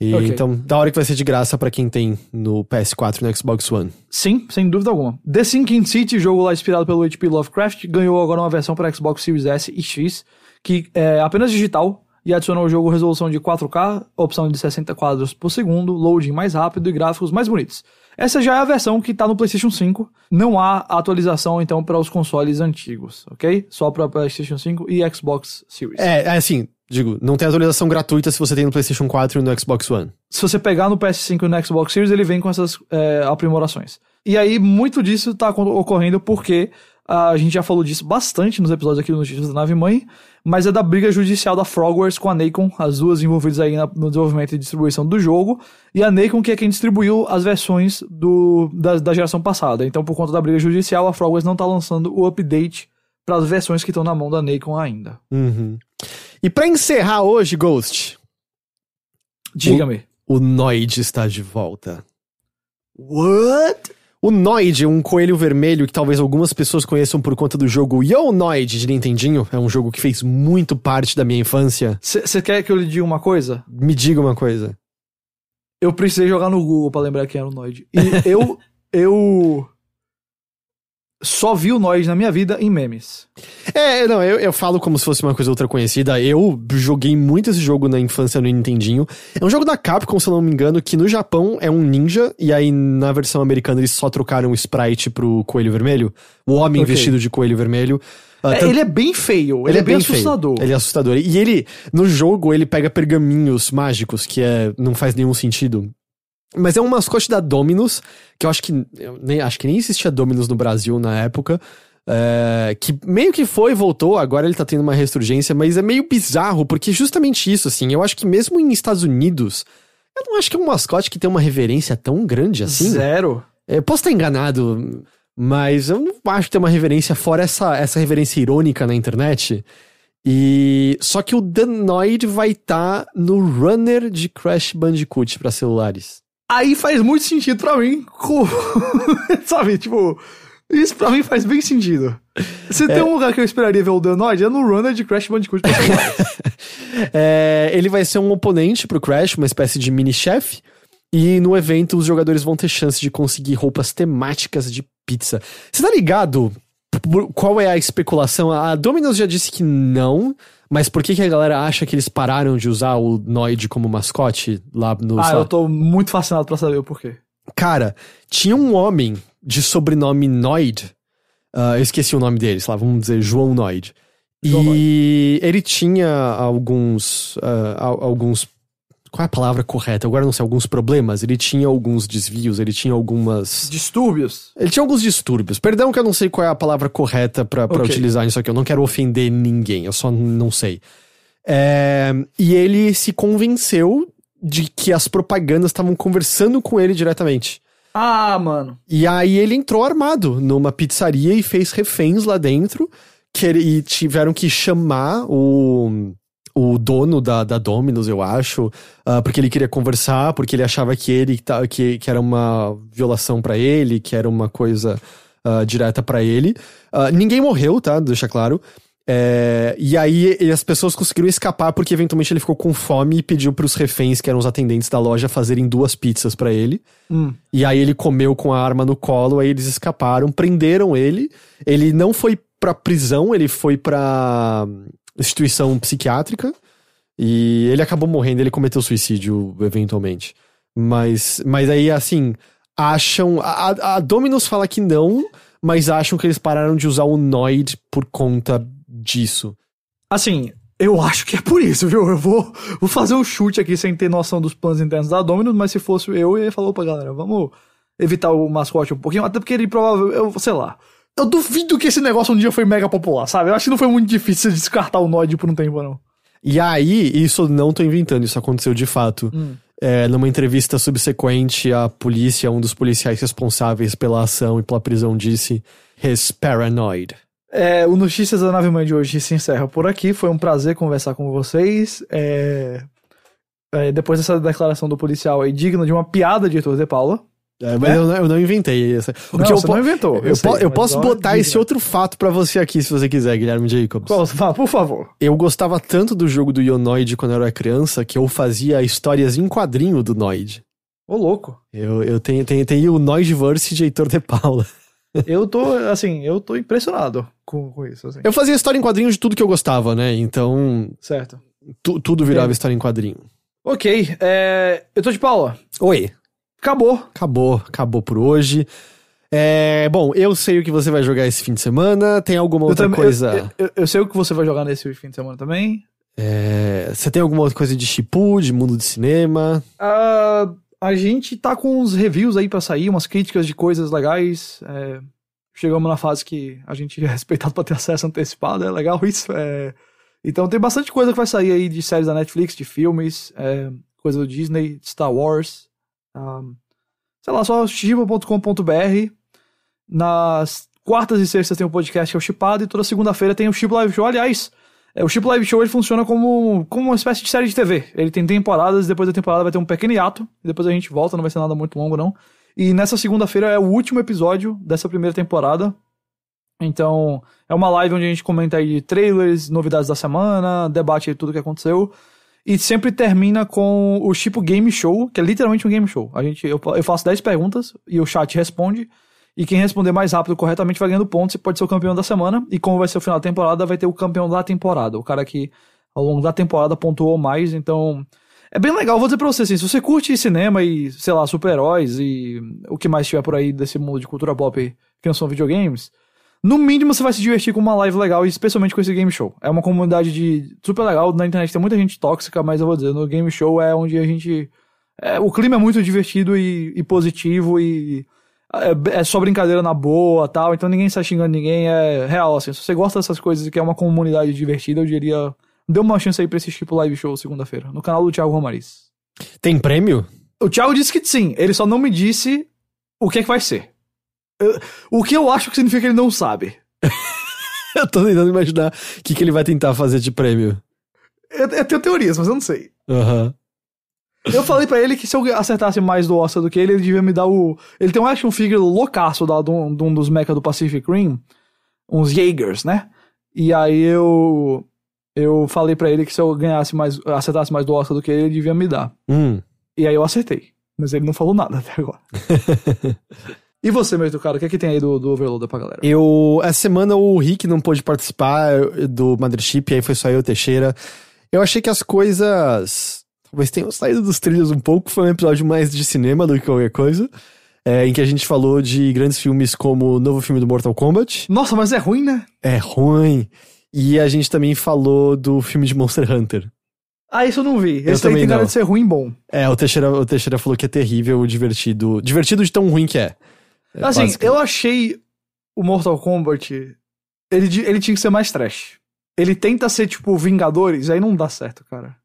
E Ok. então, da hora que vai ser de graça pra quem tem no PS4 e no Xbox One. Sim, sem dúvida alguma. The Sinking City, jogo lá inspirado pelo HP Lovecraft, ganhou agora uma versão para Xbox Series S e X, que é apenas digital e adicionou ao jogo resolução de 4K, opção de 60 quadros por segundo, loading mais rápido e gráficos mais bonitos. Essa já é a versão que tá no PlayStation 5. Não há atualização então para os consoles antigos, ok? Só para PlayStation 5 e Xbox Series. É, é assim, digo, não tem atualização gratuita se você tem no PlayStation 4 e no Xbox One. se você pegar no PS5 e no Xbox Series, ele vem com essas é, aprimorações. E aí, muito disso tá acon- ocorrendo porque a gente já falou disso bastante nos episódios aqui do Notícias da Nave Mãe, mas é da briga judicial da Frogwares com a Nacon, as duas envolvidas aí no desenvolvimento e distribuição do jogo, e a Nacon que é quem distribuiu as versões do, da, da geração passada. Então, por conta da briga judicial, a Frogwares não tá lançando o update para as versões que estão na mão da Nacon ainda. Uhum. E pra encerrar hoje, Ghost, Diga-me. o Noid está de volta. What? O Noid, um coelho vermelho que talvez algumas pessoas conheçam por conta do jogo Yo Noid de Nintendinho, é um jogo que fez muito parte da minha infância. Você quer que eu lhe diga uma coisa? Me diga uma coisa. Eu precisei jogar no Google pra lembrar quem era o Noid. E eu. eu. Só vi o Noid na minha vida em memes. É, não, eu, eu falo como se fosse uma coisa ultra conhecida. Eu joguei muito esse jogo na infância no Nintendinho. É um jogo da Capcom, se eu não me engano, que no Japão é um ninja, e aí na versão americana eles só trocaram o sprite pro coelho vermelho. O homem Ok. vestido de coelho vermelho. É, tanto- ele é bem feio, ele, é bem, feio. assustador. Ele é assustador. E ele, no jogo, ele pega pergaminhos mágicos, que é, não faz nenhum sentido. Mas é um mascote da Dominus, que eu acho que. Eu nem, acho que nem existia Dominus no Brasil na época. é, que meio que foi e voltou, agora ele tá tendo uma ressurgência, mas é meio bizarro, porque justamente isso, assim, eu acho que mesmo em Estados Unidos, eu não acho que é um mascote que tem uma reverência tão grande assim. Zero. Eu posso estar enganado, mas eu não acho que tem uma reverência fora essa, essa reverência irônica na internet. E só que o Danoid vai estar no runner de Crash Bandicoot para celulares. Aí faz muito sentido pra mim. Sabe, tipo. Isso pra mim faz bem sentido. Se tem um lugar que eu esperaria ver o Danoid, é no runner de Crash Bandicoot pra. É, ele vai ser um oponente pro Crash, uma espécie de mini-chefe. E no evento os jogadores vão ter chance de conseguir roupas temáticas de pizza. Você tá ligado qual é a especulação? A Domino's já disse que não, mas por que, que a galera acha que eles pararam de usar o Noid como mascote lá no. ah, eu tô muito fascinado pra saber o porquê. Cara, tinha um homem de sobrenome Noid. ah, eu esqueci o nome dele, sei lá, vamos dizer João Noid. João e ele tinha alguns. al- alguns Qual é a palavra correta? Agora não sei, alguns problemas. Ele tinha alguns desvios, ele tinha algumas. Distúrbios. Ele tinha alguns distúrbios. Perdão que eu não sei qual é a palavra correta pra pra Ok. utilizar nisso aqui. Eu não quero ofender ninguém, eu só não sei. É, e ele se convenceu de que as propagandas estavam conversando com ele diretamente. Ah, mano. E aí ele entrou armado numa pizzaria e fez reféns lá dentro. Que e tiveram que chamar o, o dono da, da Domino's, eu acho, ah, porque ele queria conversar, porque ele achava que ele que, que era uma violação pra ele, que era uma coisa ah, direta pra ele. Ah, ninguém morreu, tá? Deixa claro. É, e aí e as pessoas conseguiram escapar porque eventualmente ele ficou com fome e pediu pros reféns, que eram os atendentes da loja, fazerem duas pizzas pra ele. Hum. E aí ele comeu com a arma no colo, aí eles escaparam, prenderam ele. Ele não foi pra prisão, ele foi pra instituição psiquiátrica. E ele acabou morrendo, ele cometeu suicídio eventualmente. Mas, mas aí, assim, acham. A, a- Dominus fala que não, mas acham que eles pararam de usar o Noid por conta disso. Assim, eu acho que é por isso, viu? Eu vou, vou fazer um chute aqui sem ter noção dos planos internos da Dominus, mas se fosse eu, eu ia falar, opa, galera, vamos evitar o mascote um pouquinho, até porque ele provavelmente, eu, sei lá. Eu duvido que esse negócio um dia foi mega popular, sabe? Eu acho que não foi muito difícil descartar o Noid por um tempo, não. E aí, isso não tô inventando, isso aconteceu de fato. É, numa entrevista subsequente, a polícia, um dos policiais responsáveis pela ação e pela prisão, disse: He's paranoid. É, o Notícias da Nave Mãe de hoje se encerra por aqui. Foi um prazer conversar com vocês. É, é, depois dessa declaração do policial aí, digna de uma piada de Heitor de Paula. É, mas eu, não, eu não inventei essa. Não, eu você não inventou, Eu, eu sei, po- eu posso ó, botar esse outro fato pra você aqui, se você quiser, Guilherme Jacobs. Qual- vá, por favor. Eu gostava tanto do jogo do Ionoid quando eu era criança que eu fazia histórias em quadrinho do Noid. Ô, louco. Eu, eu tenho, tenho, tenho o Noidverse de Heitor de Paula. Eu tô, assim, eu tô impressionado com, com isso, assim. Eu fazia história em quadrinho de tudo que eu gostava, né? Então, Certo. tu- tudo virava É. história em quadrinho. Ok, é, eu tô de Paula. Oi. Acabou. Acabou, acabou por hoje. É, bom, eu sei o que você vai jogar esse fim de semana. Tem alguma Eu, outra também- coisa? eu, eu- eu sei o que você vai jogar nesse fim de semana também. É, você tem alguma outra coisa de Shipu, de mundo de cinema? Ah, a gente tá com uns reviews aí pra sair, umas críticas de coisas legais. é, chegamos na fase que a gente é respeitado pra ter acesso antecipado, é legal isso. é. então tem bastante coisa que vai sair aí de séries da Netflix, de filmes, é, coisa do Disney, Star Wars. Ah, sei lá, só chiba.com.br. Nas quartas e sextas tem o podcast que é o Chipado, e toda segunda-feira tem o Chip Live Show. Aliás, é, o Chip Live Show ele funciona como, como uma espécie de série de TV. Ele tem temporadas, depois da temporada vai ter um pequeno hiato, e depois a gente volta, não vai ser nada muito longo, não. E nessa segunda-feira é o último episódio dessa primeira temporada. Então, é uma live onde a gente comenta aí trailers, novidades da semana, debate aí tudo que aconteceu. E sempre termina com o tipo game show, que é literalmente um game show. A gente, eu, eu faço 10 perguntas e o chat responde. E quem responder mais rápido corretamente vai ganhando pontos e pode ser o campeão da semana. E como vai ser o final da temporada, vai ter o campeão da temporada. O cara que ao longo da temporada pontuou mais. Então, é bem legal. Vou dizer pra você assim, se você curte cinema e, sei lá, super-heróis e o que mais tiver por aí desse mundo de cultura pop que não são videogames, no mínimo você vai se divertir com uma live legal, e especialmente com esse game show. É uma comunidade de super legal. Na internet tem muita gente tóxica, mas eu vou dizer, no game show é onde a gente. é, o clima é muito divertido e, e positivo e. É, é só brincadeira na boa tal, então ninguém está xingando ninguém, é real, assim. Se você gosta dessas coisas e quer uma comunidade divertida, eu diria. Dê uma chance aí pra esse tipo live show segunda-feira, no canal do Thiago Romariz. Tem prêmio? O Thiago disse que sim, ele só não me disse o que é que vai ser. Eu- o que eu acho que significa que ele não sabe. Eu tô tentando imaginar o que, que ele vai tentar fazer de prêmio. Eu, eu tenho teorias, mas eu não sei. Aham. Eu falei pra ele que se eu acertasse mais do Oscar do que ele, ele devia me dar o. Ele tem um action figure loucaço lá de um, de um dos mecha do Pacific Rim. Uns Jaegers, né? E aí eu. Eu falei pra ele que se eu ganhasse mais. acertasse mais do Oscar do que ele, ele devia me dar. Hum. E aí eu acertei. Mas ele não falou nada até agora. e você, meu cara, o que é que tem aí do, do Overloader pra galera? Eu, essa semana o Rick não pôde participar eu- do Mothership, aí foi só eu, Teixeira. Eu achei que as coisas talvez tenham saído dos trilhos um pouco. Foi um episódio mais de cinema do que qualquer coisa. é, em que a gente falou de grandes filmes como o novo filme do Mortal Kombat. Nossa, mas é ruim, né? É ruim. E a gente também falou do filme de Monster Hunter. Ah, isso eu não vi. Eu Esse aí também tem cara de ser ruim bom. É, o Teixeira, o Teixeira falou que é terrível, divertido. Divertido de tão ruim que é. É Assim, basicamente. eu achei o Mortal Kombat. Ele, ele tinha que ser mais trash. Ele tenta ser tipo Vingadores, aí não dá certo, cara.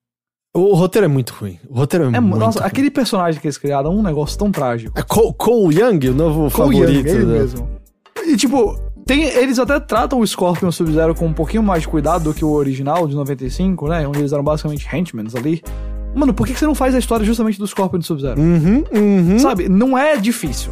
O roteiro é muito ruim. O roteiro é, É, muito nossa, ruim. aquele personagem que eles criaram é um negócio tão trágico. É Cole, Cole Young, o novo Cole favorito. Young, ele né? mesmo. E tipo, tem, eles até tratam o Scorpion Sub-Zero com um pouquinho mais de cuidado do que o original de 95, né? Onde eles eram basicamente henchmen ali. Mano, por que você não faz a história justamente do Scorpion do Sub-Zero? Uhum, uhum. Sabe? Não é difícil.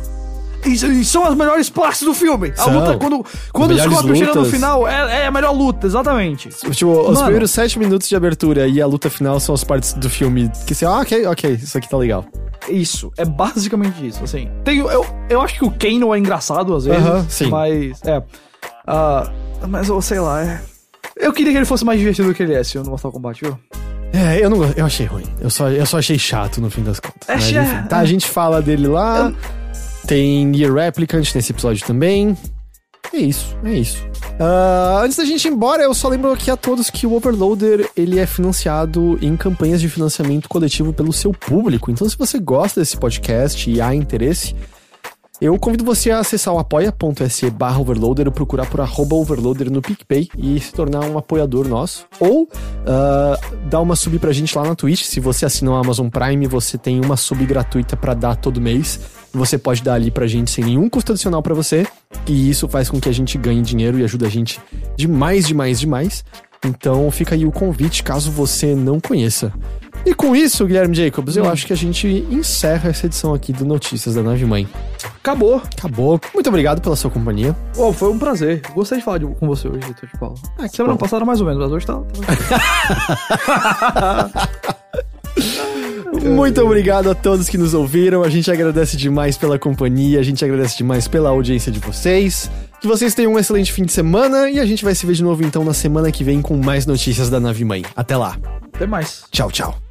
E, e são as melhores partes do filme. A São. luta, quando, quando o Scorpion chega no final, é, é a melhor luta, exatamente. Tipo, os Mano. primeiros sete minutos de abertura e a luta final são as partes do filme que você, ah, ok, ok, isso aqui tá legal. Isso, é basicamente isso, assim. Tem, eu, eu acho que o Kano é engraçado às vezes, Aham, sim. mas é. ah, mas eu sei lá, é. Eu queria que ele fosse mais divertido do que ele é, se no Mortal Kombat, viu? É, eu não eu achei ruim. Eu só, eu só achei chato no fim das contas. É, che- enfim, tá, a gente fala dele lá. Tem Nier Replicant nesse episódio também. É isso, é isso. Ah, antes da gente ir embora, eu só lembro aqui a todos que o Overloader ele é financiado em campanhas de financiamento coletivo pelo seu público. Então, se você gosta desse podcast e há interesse, eu convido você a acessar o apoia.se barra overloader ou procurar por arroba overloader no PicPay e se tornar um apoiador nosso. Ou ah, dar uma sub pra gente lá na Twitch. Se você assina o Amazon Prime, você tem uma sub gratuita pra dar todo mês. Você pode dar ali pra gente sem nenhum custo adicional pra você. E isso faz com que a gente ganhe dinheiro e ajuda a gente demais, demais, demais. Então fica aí o convite caso você não conheça. E com isso, Guilherme Jacobs, eu acho que a gente encerra essa edição aqui do Notícias da Nave Mãe. Acabou. Acabou. Muito obrigado pela sua companhia. Oh, foi um prazer. Gostei de falar de- com você hoje, Vitor de Paula. Ah, Semana bom. passada mais ou menos, mas hoje tá. tá... Muito obrigado a todos que nos ouviram. A gente agradece demais pela companhia, a gente agradece demais pela audiência de vocês. Que vocês tenham um excelente fim de semana e a gente vai se ver de novo então na semana que vem com mais notícias da Nave Mãe. Até lá. Até mais. Tchau, tchau.